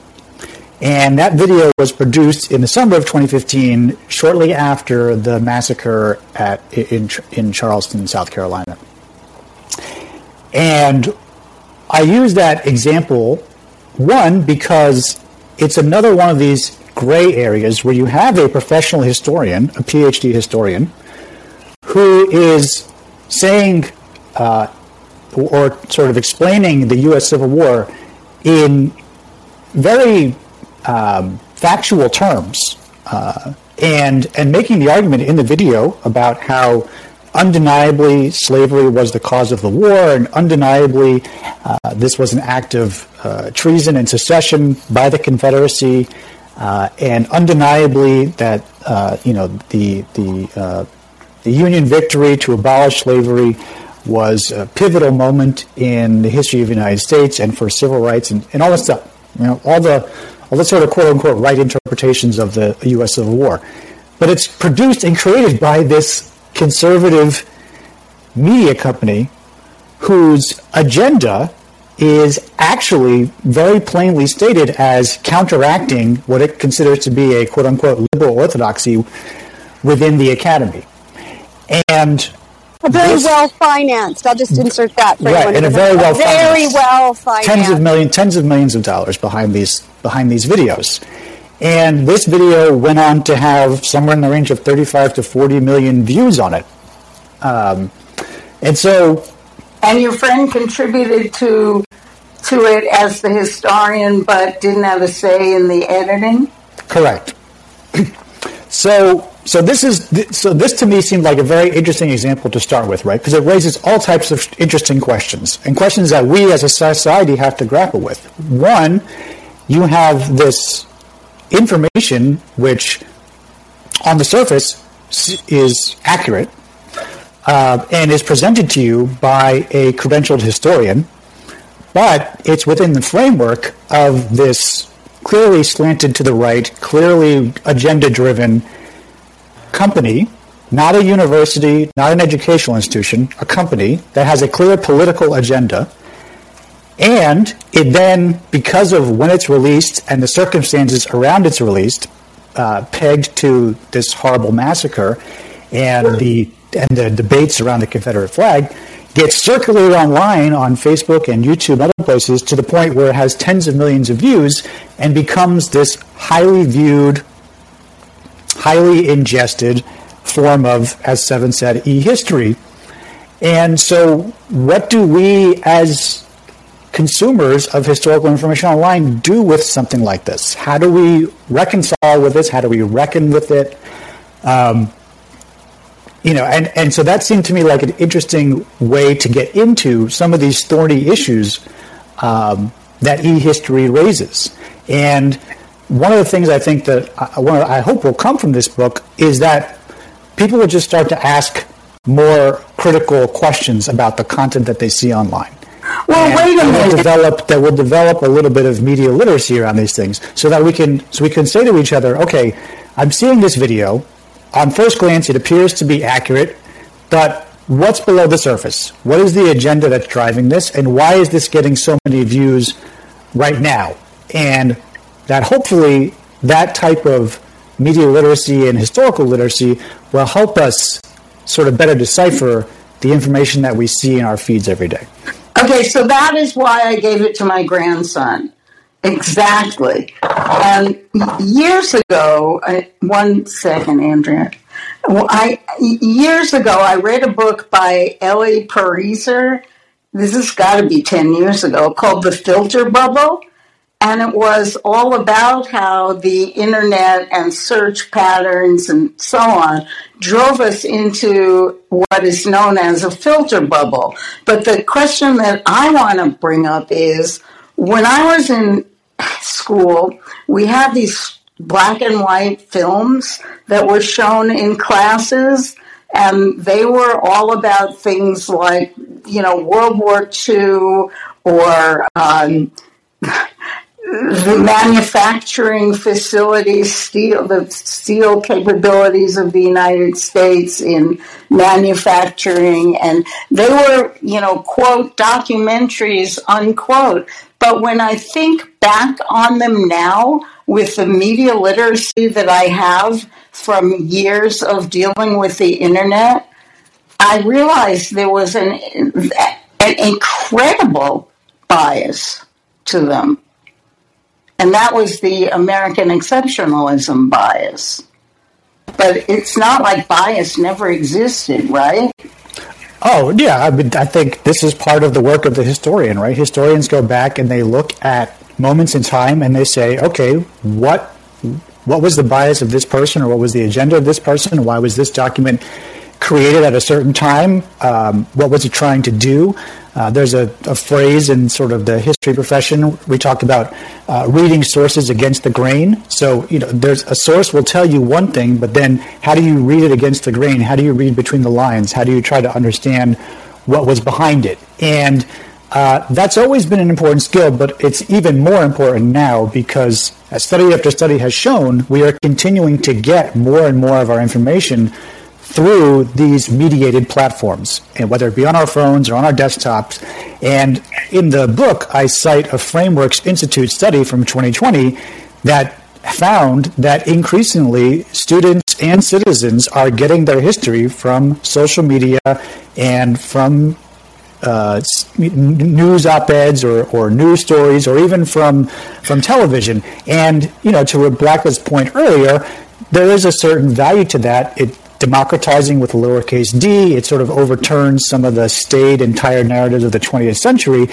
S3: And that video was produced in the summer of 2015, shortly after the massacre at, in, in Charleston, South Carolina. And I use that example, one, because it's another one of these gray areas where you have a professional historian, a PhD historian, who is saying uh, or sort of explaining the U.S. Civil War in very um, factual terms uh, and and making the argument in the video about how undeniably slavery was the cause of the war and undeniably uh, this was an act of uh, treason and secession by the Confederacy uh, and undeniably that uh, you know the the uh, the Union victory to abolish slavery was a pivotal moment in the history of the United States and for civil rights and, and all that stuff. You know, all the all the sort of quote unquote right interpretations of the U.S. Civil War. But it's produced and created by this conservative media company whose agenda is actually very plainly stated as counteracting what it considers to be a quote unquote liberal orthodoxy within the academy. And
S2: very this, well financed. I'll just insert that for
S3: right, and a very well
S2: very well financed.
S3: Tens of million, tens of millions of dollars behind these behind these videos. And this video went on to have somewhere in the range of 35 to 40 million views on it. Um, and so.
S4: And your friend contributed to to it as the historian, but didn't have a say in the editing.
S3: Correct. so, so this is so this to me seemed like a very interesting example to start with, right? Because it raises all types of interesting questions and questions that we as a society have to grapple with. One, you have this information which, on the surface, is accurate uh, and is presented to you by a credentialed historian but it's within the framework of this clearly slanted to the right, clearly agenda driven company, not a university, not an educational institution, a company that has a clear political agenda. And it then, because of when it's released and the circumstances around its release, uh, pegged to this horrible massacre and the and the debates around the Confederate flag, gets circulated online on Facebook and YouTube and other places to the point where it has tens of millions of views and becomes this highly viewed, highly ingested form of, as Seven said, e history. And so, what do we as consumers of historical information online do with something like this? How do we reconcile with this? How do we reckon with it? Um, you know, and, and so that seemed to me like an interesting way to get into some of these thorny issues um, that e-history raises. And one of the things I think that I, one I hope will come from this book is that people will just start to ask more critical questions about the content that they see online.
S4: Well, wait a minute.
S3: Develop, that will develop a little bit of media literacy around these things, so that we can so we can say to each other, okay, I'm seeing this video on first glance, it appears to be accurate, but what's below the surface? What is the agenda that's driving this? And why is this getting so many views right now? And that hopefully that type of media literacy and historical literacy will help us sort of better decipher the information that we see in our feeds every day.
S4: Okay, so that is why I gave it to my grandson. Exactly. And years ago, I, one second, Andrea. I years ago I read a book by Eli Pariser. This has got to be ten years ago, called "The Filter Bubble," and it was all about how the internet and search patterns and so on drove us into what is known as a filter bubble. But the question that I want to bring up is when I was in school, we had these black and white films that were shown in classes, and they were all about things like, you know, World War II or um, the manufacturing facilities, steel, the steel capabilities of the United States in manufacturing, and they were, you know, quote documentaries, unquote. But when I think back on them now, with the media literacy that I have from years of dealing with the internet, I realized there was an, an incredible bias to them. And that was the American exceptionalism bias. But it's not like bias never existed, right?
S3: Oh yeah, I, mean, I think this is part of the work of the historian, right? Historians go back and they look at moments in time and they say, okay, what what was the bias of this person or what was the agenda of this person? Why was this document created at a certain time? Um, what was it trying to do? Uh, there's a, a, phrase in sort of the history profession. We talk about uh, reading sources against the grain. So, you know, there's a source will tell you one thing, but then how do you read it against the grain? How do you read between the lines? How do you try to understand what was behind it? And uh, that's always been an important skill, but it's even more important now because, as study after study has shown, we are continuing to get more and more of our information through these mediated platforms, and whether it be on our phones or on our desktops. And in the book, I cite a Frameworks Institute study from 2020 that found that increasingly students and citizens are getting their history from social media and from uh, news op-eds or, or news stories or even from from television. And you know, to Rebecca's point earlier, there is a certain value to that. It democratizing with lowercase d. It sort of overturns some of the staid and tired narratives of the 20th century,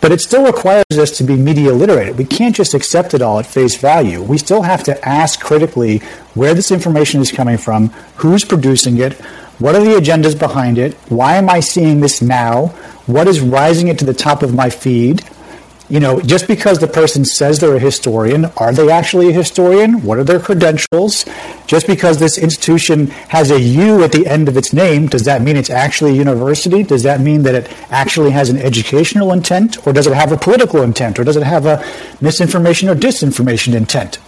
S3: but it still requires us to be media literate. We can't just accept it all at face value. We still have to ask critically where this information is coming from, who's producing it, what are the agendas behind it, why am I seeing this now, what is rising it to the top of my feed, you know, just because the person says they're a historian, are they actually a historian? What are their credentials? Just because this institution has a U at the end of its name, does that mean it's actually a university? Does that mean that it actually has an educational intent? Or does it have a political intent? Or does it have a misinformation or disinformation intent?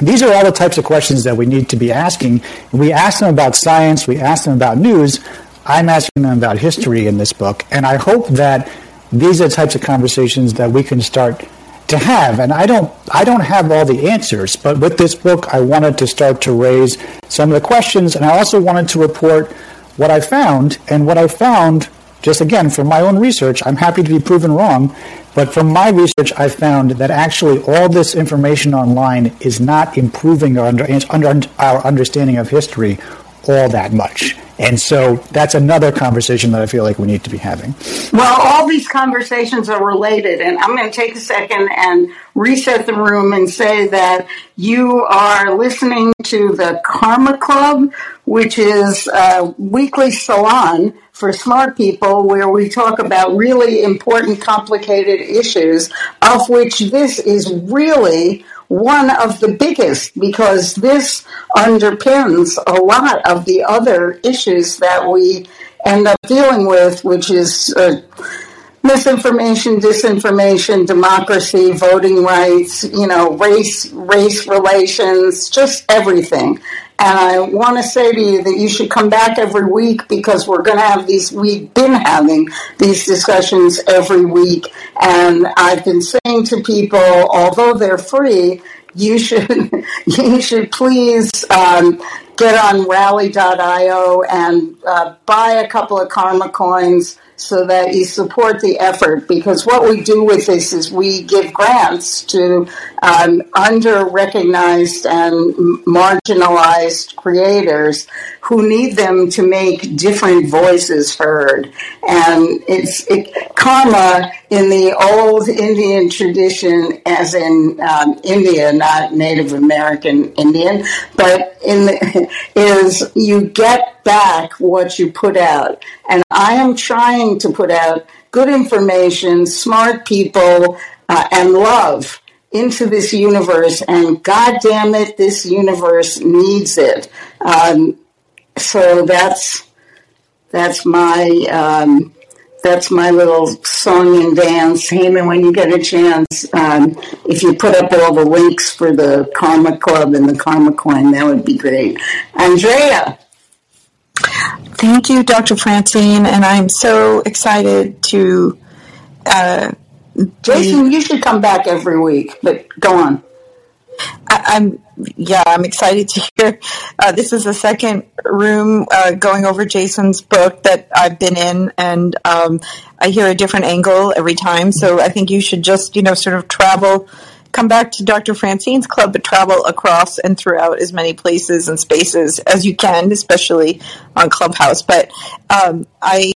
S3: These are all the types of questions that we need to be asking. We ask them about science, we ask them about news. I'm asking them about history in this book, and I hope that these are the types of conversations that we can start to have. And I don't, I don't have all the answers, but with this book, I wanted to start to raise some of the questions, and I also wanted to report what I found. And what I found, just again from my own research, I'm happy to be proven wrong, but from my research, I found that actually all this information online is not improving our, under, our understanding of history all that much. And so that's another conversation that I feel like we need to be having.
S4: Well, all these conversations are related, and I'm going to take a second and reset the room and say that you are listening to the Karma Club, which is a weekly salon for smart people where we talk about really important, complicated issues, of which this is really one of the biggest because this underpins a lot of the other issues that we end up dealing with, which is uh, misinformation, disinformation, democracy, voting rights, you know, race, race relations, just everything. And I want to say to you that you should come back every week because we're going to have these, we've been having these discussions every week. And I've been saying to people, although they're free, you should you should please um, get on rally.io and uh, buy a couple of karma coins so that you support the effort because what we do with this is we give grants to um, under recognized and marginalized creators who need them to make different voices heard and it's it, karma in the old indian tradition as in um, india not native american indian but in the, is you get back what you put out and i am trying to put out good information smart people uh, and love into this universe, and God damn it, this universe needs it. Um, so that's that's my um, that's my little song and dance. Heyman, when you get a chance, um, if you put up all the links for the Karma Club and the Karma Coin, that would be great. Andrea.
S6: Thank you, Dr. Francine, and I'm so excited to uh,
S4: Jason, you should come back every week, but go on.
S6: I, am yeah, I'm excited to hear. Uh, this is the second room uh, going over Jason's book that I've been in, and um, I hear a different angle every time. So I think you should just, you know, sort of travel, come back to Dr. Francine's club, but travel across and throughout as many places and spaces as you can, especially on Clubhouse. But um, I,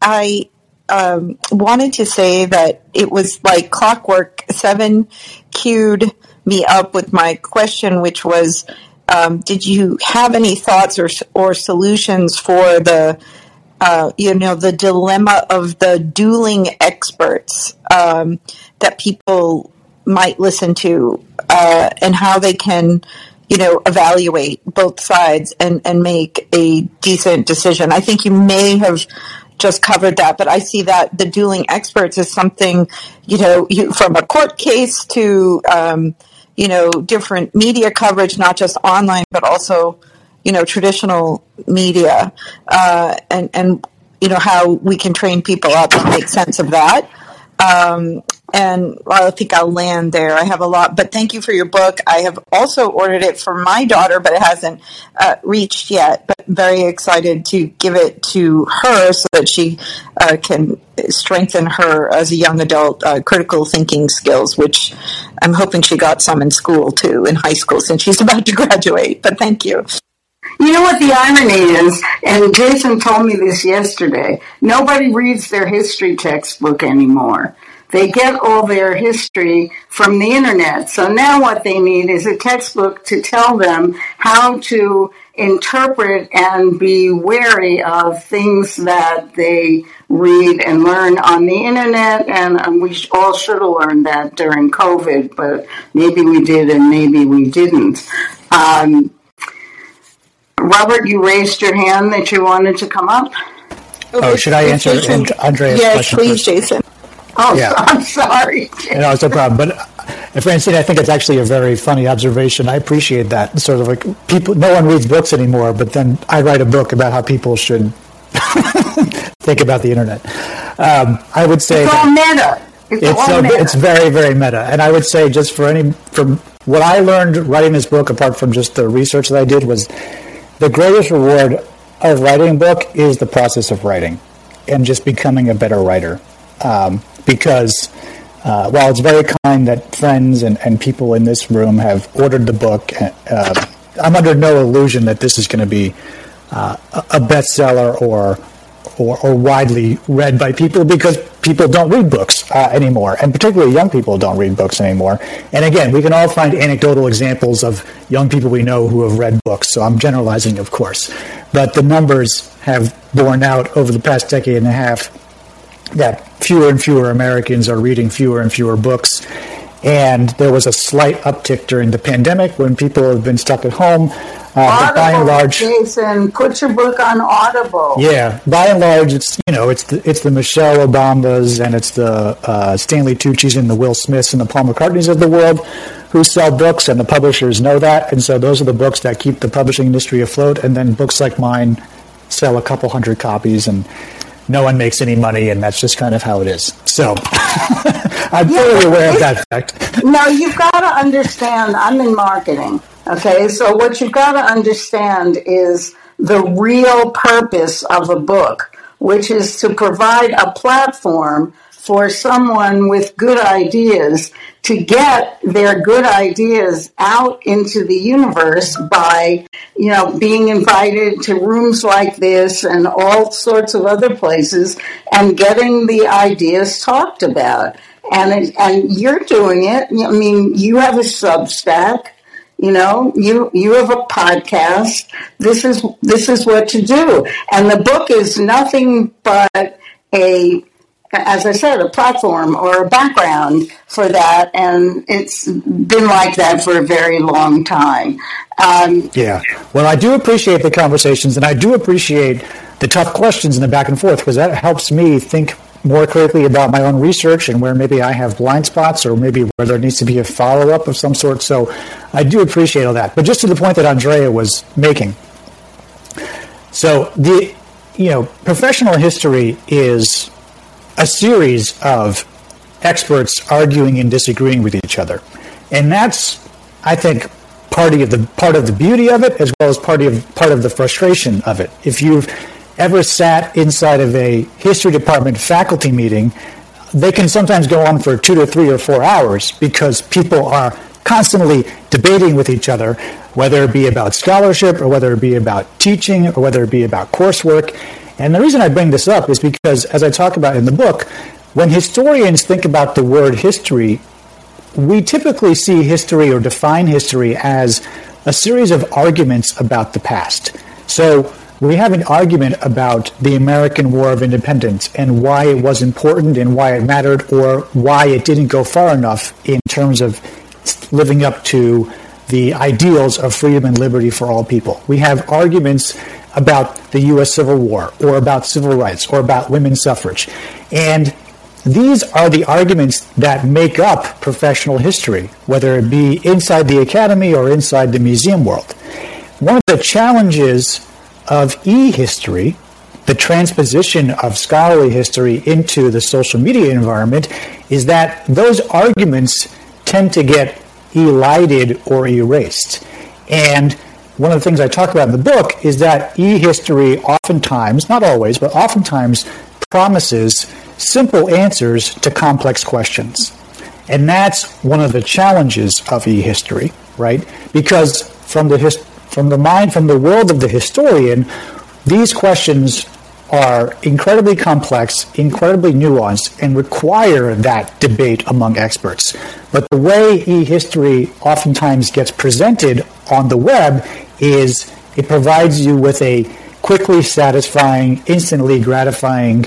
S6: I um, wanted to say that it was like clockwork. Seven queued me up with my question, which was, um, did you have any thoughts or or solutions for the uh, you know the dilemma of the dueling experts um, that people might listen to uh, and how they can you know evaluate both sides and and make a decent decision. I think you may have just covered that, but I see that the dueling experts is something, you know, you, from a court case to, um, you know, different media coverage, not just online, but also, you know, traditional media, uh, and, and, you know, how we can train people up to make sense of that. Um, and I think I'll land there. I have a lot, but thank you for your book. I have also ordered it for my daughter, but it hasn't uh, reached yet. But very excited to give it to her so that she uh, can strengthen her as a young adult uh, critical thinking skills, which I'm hoping she got some in school too, in high school, since she's about to graduate. But thank you.
S4: You know what the irony is, and Jason told me this yesterday. Nobody reads their history textbook anymore. They get all their history from the internet. So now what they need is a textbook to tell them how to interpret and be wary of things that they read and learn on the internet. And we all should have learned that during COVID, but maybe we did and maybe we didn't. Um, Robert, you raised your hand that you wanted to come up.
S3: Oh, should I answer Andrea's
S6: yes,
S3: question?
S6: Yes, please, Jason.
S4: Oh, yeah. I'm sorry.
S3: no, it's no problem. But uh, Francine, I think it's actually a very funny observation. I appreciate that. Sort of like people, no one reads books anymore, but then I write a book about how people should think about the internet. Um, I would say
S4: it's all meta. It's,
S3: it's,
S4: all meta.
S3: it's very, very meta. And I would say, just for any, from what I learned writing this book, apart from just the research that I did, was the greatest reward of writing a book is the process of writing and just becoming a better writer. Um, because uh, while it's very kind that friends and, and people in this room have ordered the book, uh, I'm under no illusion that this is going to be uh, a bestseller or, or, or widely read by people because people don't read books uh, anymore, and particularly young people don't read books anymore. And again, we can all find anecdotal examples of young people we know who have read books. So I'm generalizing, of course, but the numbers have borne out over the past decade and a half that fewer and fewer Americans are reading fewer and fewer books. And there was a slight uptick during the pandemic when people have been stuck at home.
S4: Uh, by and large, Jason, put your book on Audible.
S3: Yeah, by and large, it's you know it's the it's the Michelle Obamas and it's the uh, Stanley Tucci's and the Will Smiths and the Paul McCartneys of the world who sell books, and the publishers know that, and so those are the books that keep the publishing industry afloat. And then books like mine sell a couple hundred copies, and no one makes any money, and that's just kind of how it is. So I'm yeah, fully aware of that fact.
S4: no, you've got to understand. I'm in marketing, okay. So what you've got to understand is the real purpose of a book, which is to provide a platform for someone with good ideas to get their good ideas out into the universe by, you know, being invited to rooms like this and all sorts of other places and getting the ideas talked about. And, and you're doing it. I mean, you have a Substack you know, you you have a podcast. This is this is what to do. And the book is nothing but a as I said, a platform or a background for that, and it's been like that for a very long time.
S3: Um, yeah. Well, I do appreciate the conversations, and I do appreciate the tough questions and the back and forth because that helps me think more critically about my own research and where maybe I have blind spots or maybe where there needs to be a follow up of some sort. So I do appreciate all that. But just to the point that Andrea was making. So the you know, professional history is a series of experts arguing and disagreeing with each other. And that's I think part of the part of the beauty of it as well as part of part of the frustration of it. If you've ever sat inside of a history department faculty meeting, they can sometimes go on for two to three or four hours because people are constantly debating with each other, whether it be about scholarship or whether it be about teaching or whether it be about coursework. And the reason I bring this up is because, as I talk about in the book, when historians think about the word history, we typically see history or define history as a series of arguments about the past. So we have an argument about the American War of Independence and why it was important and why it mattered or why it didn't go far enough in terms of living up to the ideals of freedom and liberty for all people. We have arguments about the U.S. Civil War or about civil rights or about women's suffrage. And these are the arguments that make up professional history, whether it be inside the academy or inside the museum world. One of the challenges of e-history, the transposition of scholarly history into the social media environment, is that those arguments tend to get elided or erased. And one of the things I talk about in the book is that e-history oftentimes, not always, but oftentimes promises simple answers to complex questions. And that's one of the challenges of e-history, right? Because from the his- from the mind, from the world of the historian, these questions are incredibly complex, incredibly nuanced, and require that debate among experts. But the way e-history oftentimes gets presented on the web is it provides you with a quickly satisfying, instantly gratifying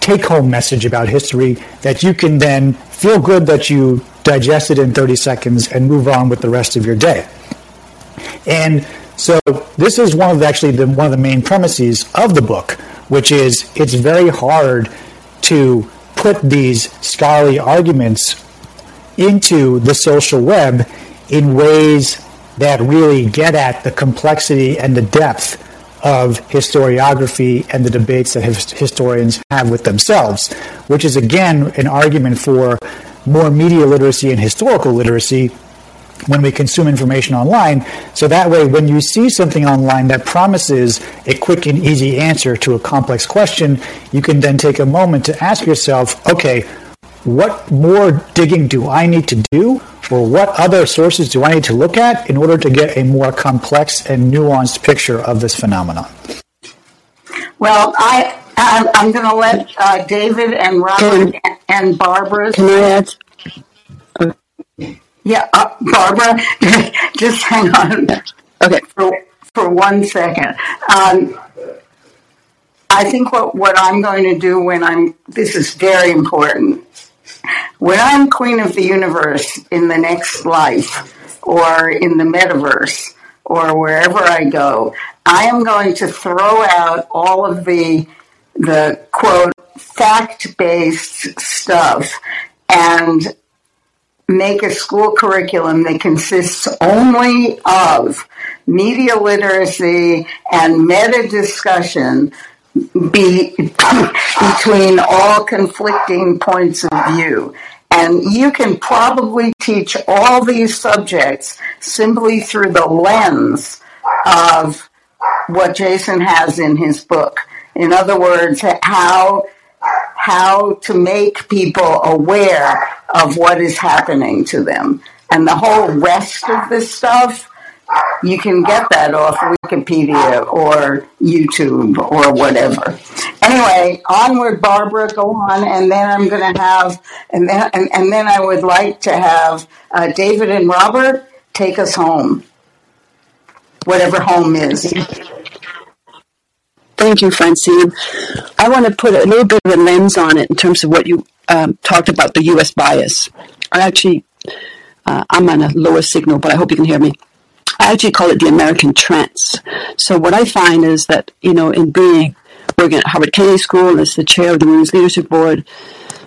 S3: take home message about history that you can then feel good that you digested in 30 seconds and move on with the rest of your day. And so this is one of the, actually the, one of the main premises of the book, which is it's very hard to put these scholarly arguments into the social web in ways that really get at the complexity and the depth of historiography and the debates that historians have with themselves, which is again an argument for more media literacy and historical literacy when we consume information online. So that way, when you see something online that promises a quick and easy answer to a complex question, you can then take a moment to ask yourself, okay, what more digging do I need to do? Or what other sources do I need to look at in order to get a more complex and nuanced picture of this phenomenon?
S4: Well, I I'm, going to let uh, David and Robert and Barbara.
S7: Can I add?
S4: Yeah, uh, Barbara, just hang on.
S7: Okay.
S4: For, for one second. Um, I think what, what I'm going to do when I'm, this is very important. When I'm queen of the universe in the next life or in the metaverse or wherever I go, I am going to throw out all of the, the quote, fact based stuff and make a school curriculum that consists only of media literacy and meta discussion be, between all conflicting points of view. And you can probably teach all these subjects simply through the lens of what Jason has in his book. In other words, how how to make people aware of what is happening to them. And the whole rest of this stuff, you can get that off Wikipedia or YouTube or whatever. Anyway, onward, Barbara, go on. And then I'm going to have, and then, and, and, then I would like to have uh, David and Robert take us home, whatever home is.
S7: Thank you, Francine. I want to put a little bit of a lens on it in terms of what you um, talked about the U.S. bias. I actually, uh, I'm on a lower signal, but I hope you can hear me. I actually call it the American trance. So what I find is that, you know, in being working at Harvard Kennedy School as the chair of the Women's Leadership Board,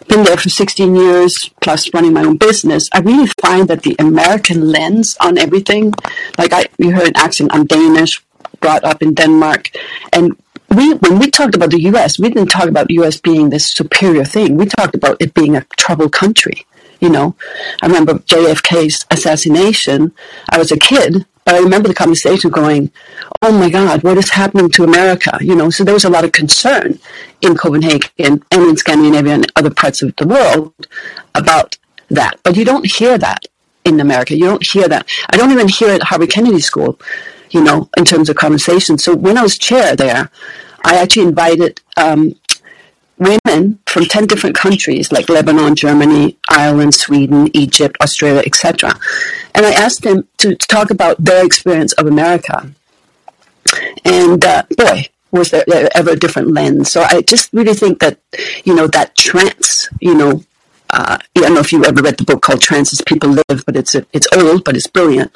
S7: been there for 16 years, plus running my own business, I really find that the American lens on everything, like I, you heard an accent, I'm Danish, brought up in Denmark, and we when we talked about the U.S., we didn't talk about U.S. being this superior thing. We talked about it being a troubled country. You know, I remember JFK's assassination. I was a kid, but I remember the conversation going, "Oh my God, what is happening to America?" You know, so there was a lot of concern in Copenhagen and in Scandinavia and other parts of the world about that. But you don't hear that in America. You don't hear that. I don't even hear it at Harvard Kennedy School you know, in terms of conversation. So when I was chair there, I actually invited um, women from 10 different countries like Lebanon, Germany, Ireland, Sweden, Egypt, Australia, etc. And I asked them to, talk about their experience of America. And uh, boy, was there ever a different lens. So I just really think that, you know, that trance, you know, uh, I don't know if you ever read the book called Trances People Live, but it's a, it's old, but it's brilliant.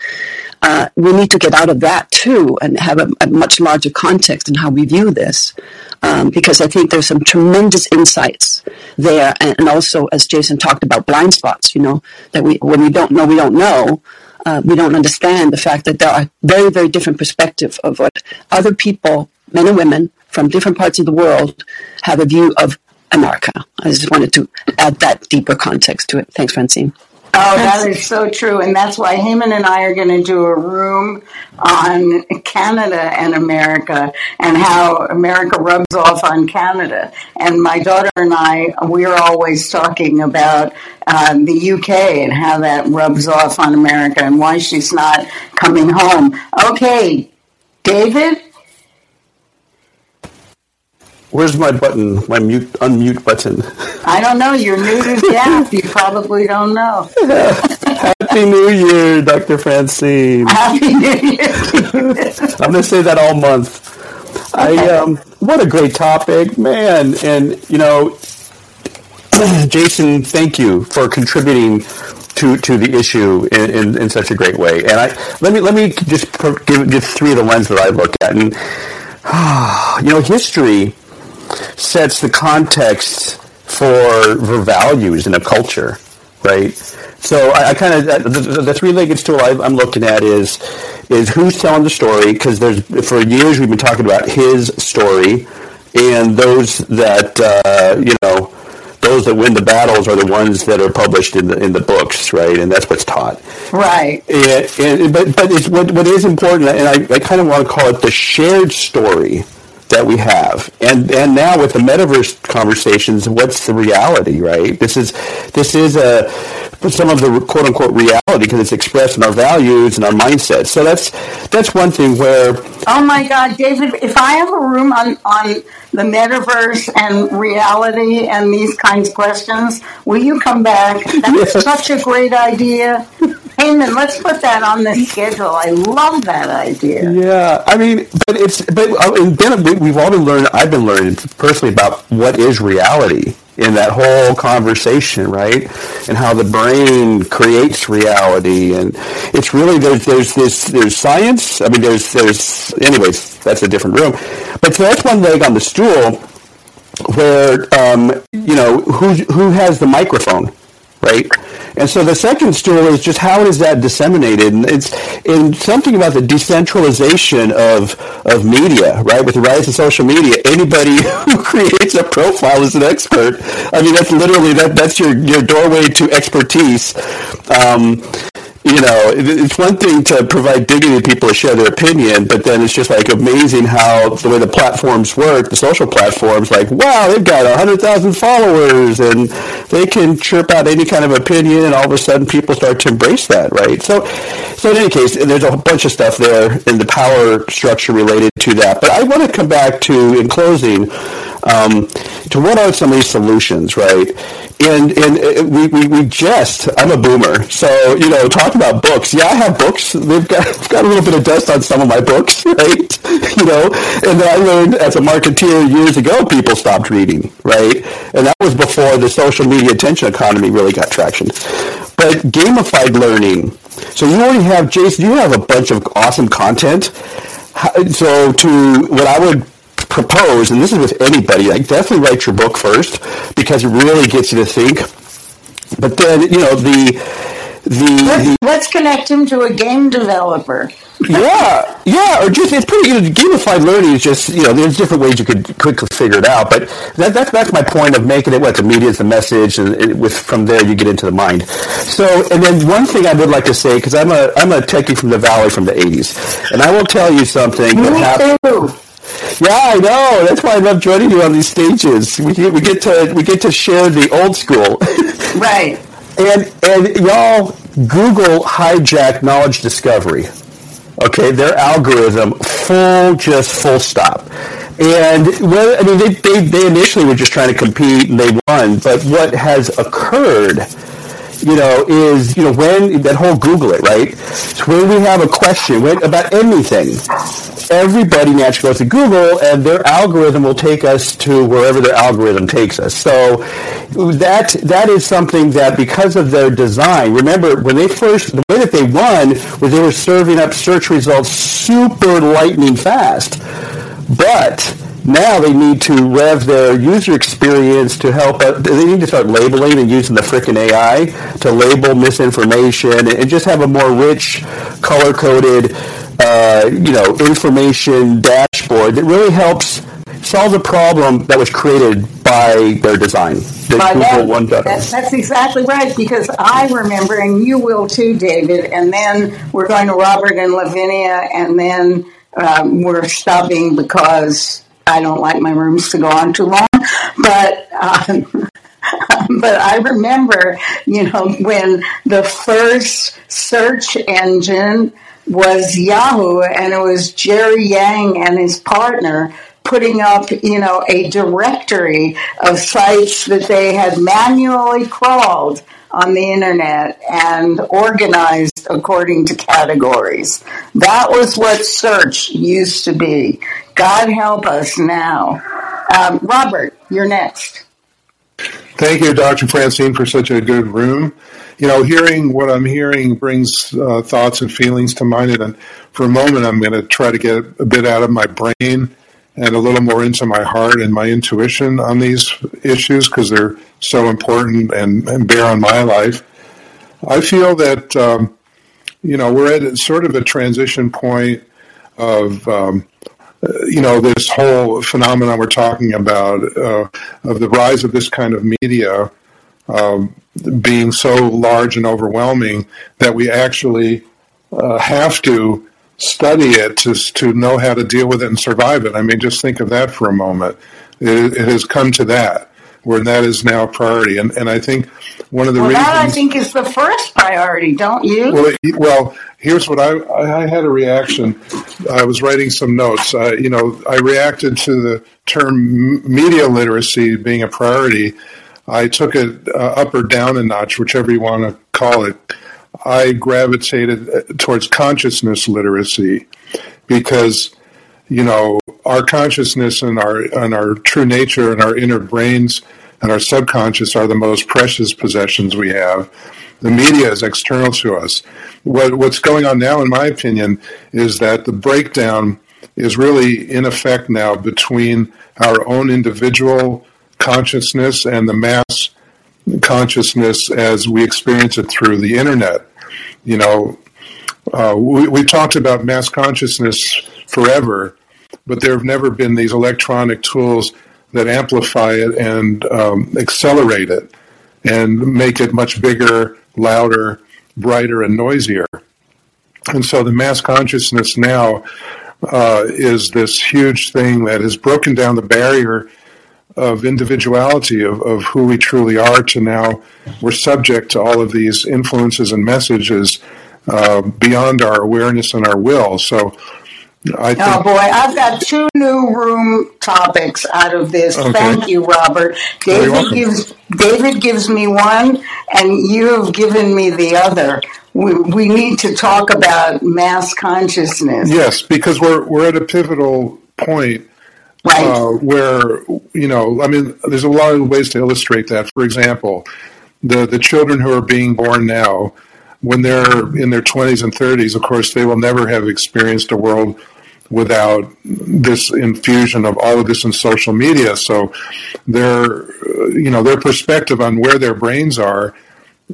S7: Uh, we need to get out of that too and have a, a much larger context in how we view this. Um, because I think there's some tremendous insights there, and, and, also, as Jason talked about, blind spots. You know that we when we don't know, we don't know. Uh, we don't understand the fact that there are very, very different perspectives of what other people, men and women from different parts of the world, have a view of America. I just wanted to add that deeper context to it. Thanks, Francine.
S4: Oh, that is so true. And that's why Heyman and I are going to do a room on Canada and America and how America rubs off on Canada. And my daughter and I, we're always talking about um, the UK and how that rubs off on America and why she's not coming home. Okay, David?
S8: Where's my button? My mute unmute button.
S4: I don't know. You're new to the app. You probably don't know.
S8: Happy New Year, Dr. Francine.
S4: Happy New Year.
S8: I'm going to say that all month. Okay. I um, what a great topic, man! And you know, Jason, thank you for contributing to, to the issue in, in, in, such a great way. And I let me let me just give, give three of the lenses that I look at. And you know, history sets the context for, for values in a culture, right? So I, I kind of the, the three-legged stool I, am looking at is is who's telling the story because there's for years we've been talking about his story, and those that uh, you know those that win the battles are the ones that are published in the in the books, right? And that's what's taught,
S4: right?
S8: And, and but but it's what what is important, and I, I kind of want to call it the shared story that we have. And and now with the metaverse conversations, what's the reality, right? This is this is a some of the quote unquote reality because it's expressed in our values and our mindset. So that's that's one thing where
S4: Oh my God, David, if I have a room on, on the metaverse and reality and these kinds of questions, will you come back? That's such a great idea. Heyman, let's put that on the schedule. I love that idea.
S8: Yeah, I mean, but it's but uh, and then we've all been learning. I've been learning personally about what is reality in that whole conversation, right? And how the brain creates reality, and it's really there's there's this there's science. I mean, there's there's anyways. That's a different room, but so that's one leg on the stool where um, you know who who has the microphone right? And so the second stool is just how is that disseminated? And it's in something about the decentralization of of media, right? With the rise of social media, anybody who creates a profile is an expert. I mean, that's literally that that's your your doorway to expertise. Um, you know, it's one thing to provide dignity to people to share their opinion, but then it's just like amazing how the way the platforms work, the social platforms, like, wow, they've got 100,000 followers and they can chirp out any kind of opinion and all of a sudden people start to embrace that, right? So, so in any case, there's a bunch of stuff there in the power structure related to that. But I want to come back to, in closing, um, to what are some of these solutions, right? And and uh, we, we, we jest. I'm a boomer, so you know, talk about books. Yeah, I have books. They've got got a little bit of dust on some of my books, right? You know, and I learned as a marketeer years ago, people stopped reading, right? And that was before the social media attention economy really got traction. But gamified learning. So you already have Jason. You have a bunch of awesome content. So to what I would propose, and this is with anybody, like definitely write your book first because it really gets you to think. But then, you know, the the,
S4: let's, connect him to a game developer.
S8: yeah, yeah, or just it's pretty. You know, gamified learning is just you know there's different ways you could quickly figure it out, but that, that's that's my point of making it what the media is the message, and it, with from there you get into the mind. So, and then one thing I would like to say because I'm a I'm a techie from the valley from the '80s, and I will tell you something.
S4: Me that too.
S8: Yeah, I know. That's why I love joining you on these stages. We get, we get to we get to share the old school.
S4: right.
S8: And and y'all Google hijack knowledge discovery. Okay, their algorithm full just full stop. And well, I mean, they, they, they initially were just trying to compete and they won. But what has occurred you know, is, you know, when that whole Google it, right? So when we have a question when, about anything, everybody naturally goes to Google and their algorithm will take us to wherever their algorithm takes us. So that, that is something that because of their design, remember when they first, the way that they won was they were serving up search results super lightning fast. But now they need to rev their user experience to help. Uh, they need to start labeling and using the freaking AI to label misinformation and just have a more rich, color coded, uh, you know, information dashboard that really helps solve the problem that was created by their design. The
S4: Google that, that's, that's exactly right because I remember, and you will too, David. And then we're going to Robert and Lavinia, and then um, we're stopping because I don't like my rooms to go on too long, but um, but I remember, you know, when the first search engine was Yahoo, and it was Jerry Yang and his partner putting up, you know, a directory of sites that they had manually crawled on the internet and organized according to categories. That was what search used to be. God help us now. Um, Robert, you're next.
S9: Thank you, Dr. Francine, for such a good room. You know, hearing what I'm hearing brings uh, thoughts and feelings to mind. And for a moment, I'm going to try to get a bit out of my brain and a little more into my heart and my intuition on these issues because they're so important and, and, bear on my life. I feel that, um, you know, we're at sort of a transition point of, um, you know, this whole phenomenon we're talking about uh, of the rise of this kind of media um, being so large and overwhelming that we actually uh, have to study it to to know how to deal with it and survive it. I mean, just think of that for a moment. It, it has come to that where that is now a priority, and and I think one of the
S4: well,
S9: reasons
S4: that I think is the first priority, don't you?
S9: Well, it, well, here's what I I had a reaction. I was writing some notes. Uh, you know, I reacted to the term media literacy being a priority. I took it uh, up or down a notch, whichever you want to call it I gravitated uh, towards consciousness literacy because you know our consciousness and our and our true nature and our inner brains and our subconscious are the most precious possessions we have. The media is external to us. What, what's going on now, in my opinion, is that the breakdown is really in effect now between our own individual consciousness and the mass consciousness as we experience it through the internet. You know, uh, we, we talked about mass consciousness forever, but there have never been these electronic tools that amplify it and um, accelerate it and make it much bigger, louder, brighter, and noisier. And so the mass consciousness now uh, is this huge thing that has broken down the barrier of individuality of, of who we truly are to now we're subject to all of these influences and messages uh, beyond our awareness and our will. So I think,
S4: oh boy, I've got two new room topics out of this.
S9: Okay.
S4: Thank you, Robert. David gives David gives me one, and you have given me the other. We, we need to talk about mass consciousness.
S9: yes, because we're we're at a pivotal point
S4: Right.
S9: uh, where you know, I mean, there's a lot of ways to illustrate that. For example, the the children who are being born now, when they're in their 20s and 30s, of course, they will never have experienced a world without this infusion of all of this in social media. So their you know their perspective on where their brains are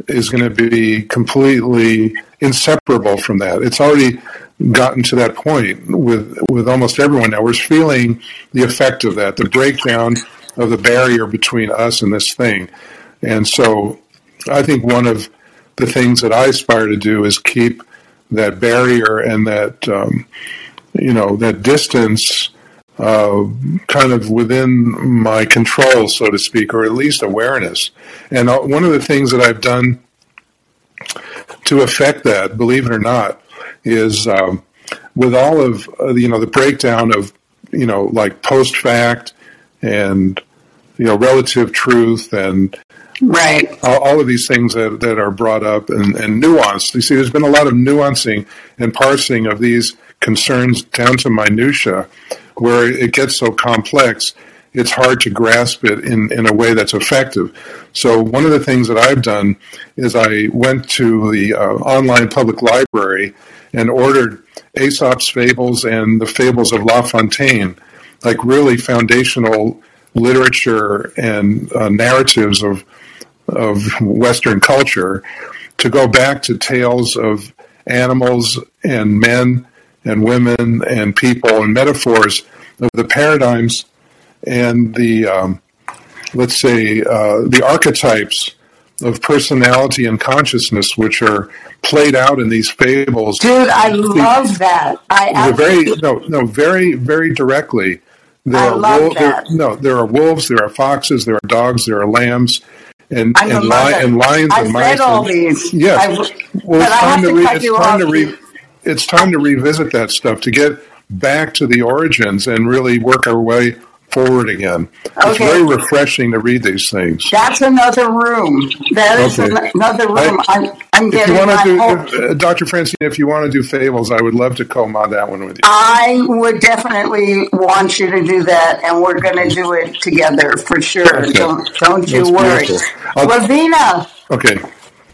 S9: is going to be completely inseparable from that. It's already gotten to that point with with almost everyone now. We're feeling the effect of that, the breakdown of the barrier between us and this thing. And so I think one of the things that I aspire to do is keep that barrier and that um, you know that distance uh, kind of within my control, so to speak, or at least awareness. And uh, one of the things that I've done to affect that, believe it or not, is um, with all of uh, you know the breakdown of you know like post fact and you know relative truth and
S4: Right.
S9: all, all of these things that, that are brought up and, and nuance. You see, there's been a lot of nuancing and parsing of these concerns down to minutia, where it gets so complex, it's hard to grasp it in, in a way that's effective. So one of the things that I've done is I went to the uh, online public library and ordered Aesop's fables and the fables of La Fontaine, like really foundational literature and uh, narratives of of Western culture to go back to tales of animals and men and women and people and metaphors of the paradigms and the um, let's say uh, the archetypes of personality and consciousness which are played out in these fables
S4: Dude, I love that. I
S9: very no no very very directly there
S4: I
S9: are
S4: love
S9: wolves there,
S4: that.
S9: no there are wolves there are foxes there are dogs there are lambs and
S4: I'm
S9: and,
S4: mother.
S9: and lions
S4: I've
S9: and
S4: read all
S9: and-
S4: these.
S9: yes
S4: I've-
S9: well it's time to
S4: to
S9: re- it's time to re- it's time to revisit that stuff to get back to the origins and really work our way forward again it's very refreshing to read these things
S4: That's another room. That is
S9: Okay.
S4: another room.
S9: I-
S4: I'm, I'm
S9: if you
S4: getting
S9: want
S4: my
S9: to do, if, uh, Dr. Francine, if you want to do fables, I would love to co-mod that one with you.
S4: I would definitely want you to do that, and we're going to do it together for sure.
S9: Okay.
S4: Don't don't you
S9: That's
S4: worry. Lavina,
S9: Okay,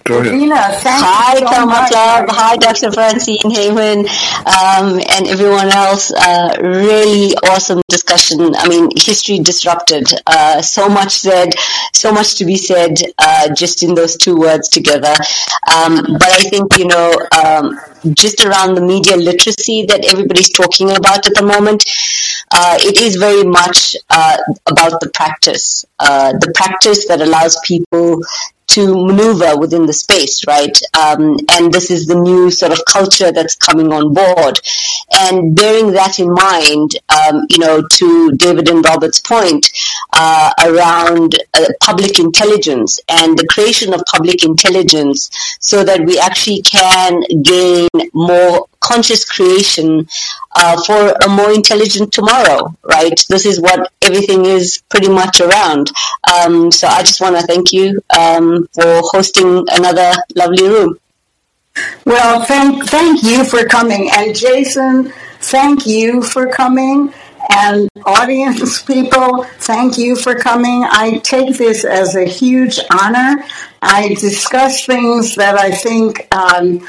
S9: go ahead.
S4: Lavina, thank
S10: Hi,
S4: you so
S10: Karma
S4: much.
S10: Club. Hi, Dr. Francine Heyman, um, and everyone else. Uh, really awesome discussion. I mean, history disrupted. Uh, so much said, so much to be said, uh, just in those two words together. Um, but I think, you know, um, just around the media literacy that everybody's talking about at the moment, uh, it is very much uh, about the practice, uh, the practice that allows people to maneuver within the space, right? Um, and this is the new sort of culture that's coming on board. And bearing that in mind, um, you know, to David and Robert's point uh, around uh, public intelligence and the creation of public intelligence so that we actually can gain more conscious creation uh, for a more intelligent tomorrow, right? This is what everything is pretty much around. Um, so I just want to thank you um, for hosting another lovely room.
S4: Well, thank thank you for coming, and Jason, thank you for coming, and audience people, thank you for coming. I take this as a huge honor. I discuss things that I think. Um,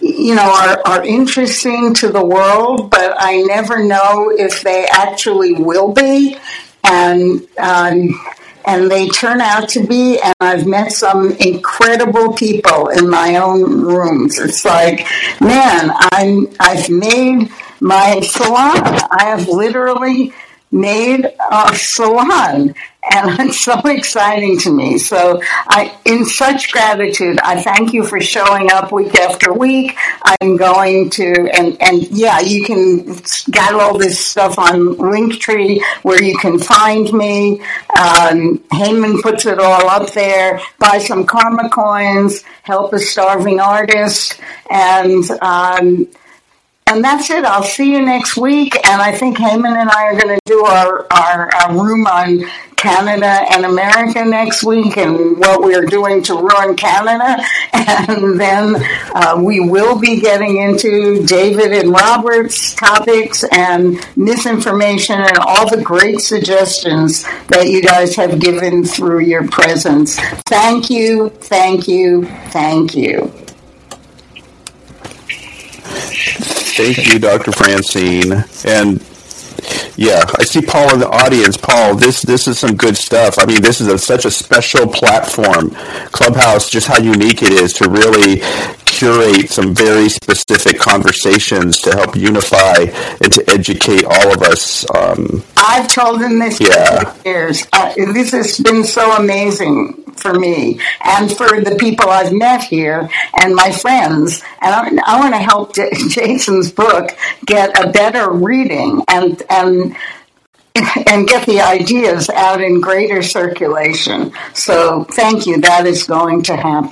S4: you know, are, are interesting to the world, but I never know if they actually will be. And um, and they turn out to be, and I've met some incredible people in my own rooms. It's like, man, I'm, I've made my salon. I have literally made a salon and it's so exciting to me. So I, in such gratitude, I thank you for showing up week after week. I'm going to, and, and yeah, you can get all this stuff on Linktree where you can find me. Um, Heyman puts it all up there. Buy some karma coins, help a starving artist, and, um, and that's it. I'll see you next week. And I think Heyman and I are going to do our, our, our, room on Canada and America next week and what we're doing to ruin Canada. And then uh, we will be getting into David and Robert's topics and misinformation and all the great suggestions that you guys have given through your presence. Thank you, thank you, thank you.
S8: Thank you, Dr. Francine. And yeah, I see Paul in the audience. Paul, this this is some good stuff. I mean, this is a, such a special platform, Clubhouse. Just how unique it is to really curate some very specific conversations to help unify and to educate all of us. Um,
S4: I've told them this
S8: yeah.
S4: for years. Uh, this has been so amazing for me and for the people I've met here and my friends. And I, I want to help J- Jason's book get a better reading and and and get the ideas out in greater circulation. So thank you. That is going to happen.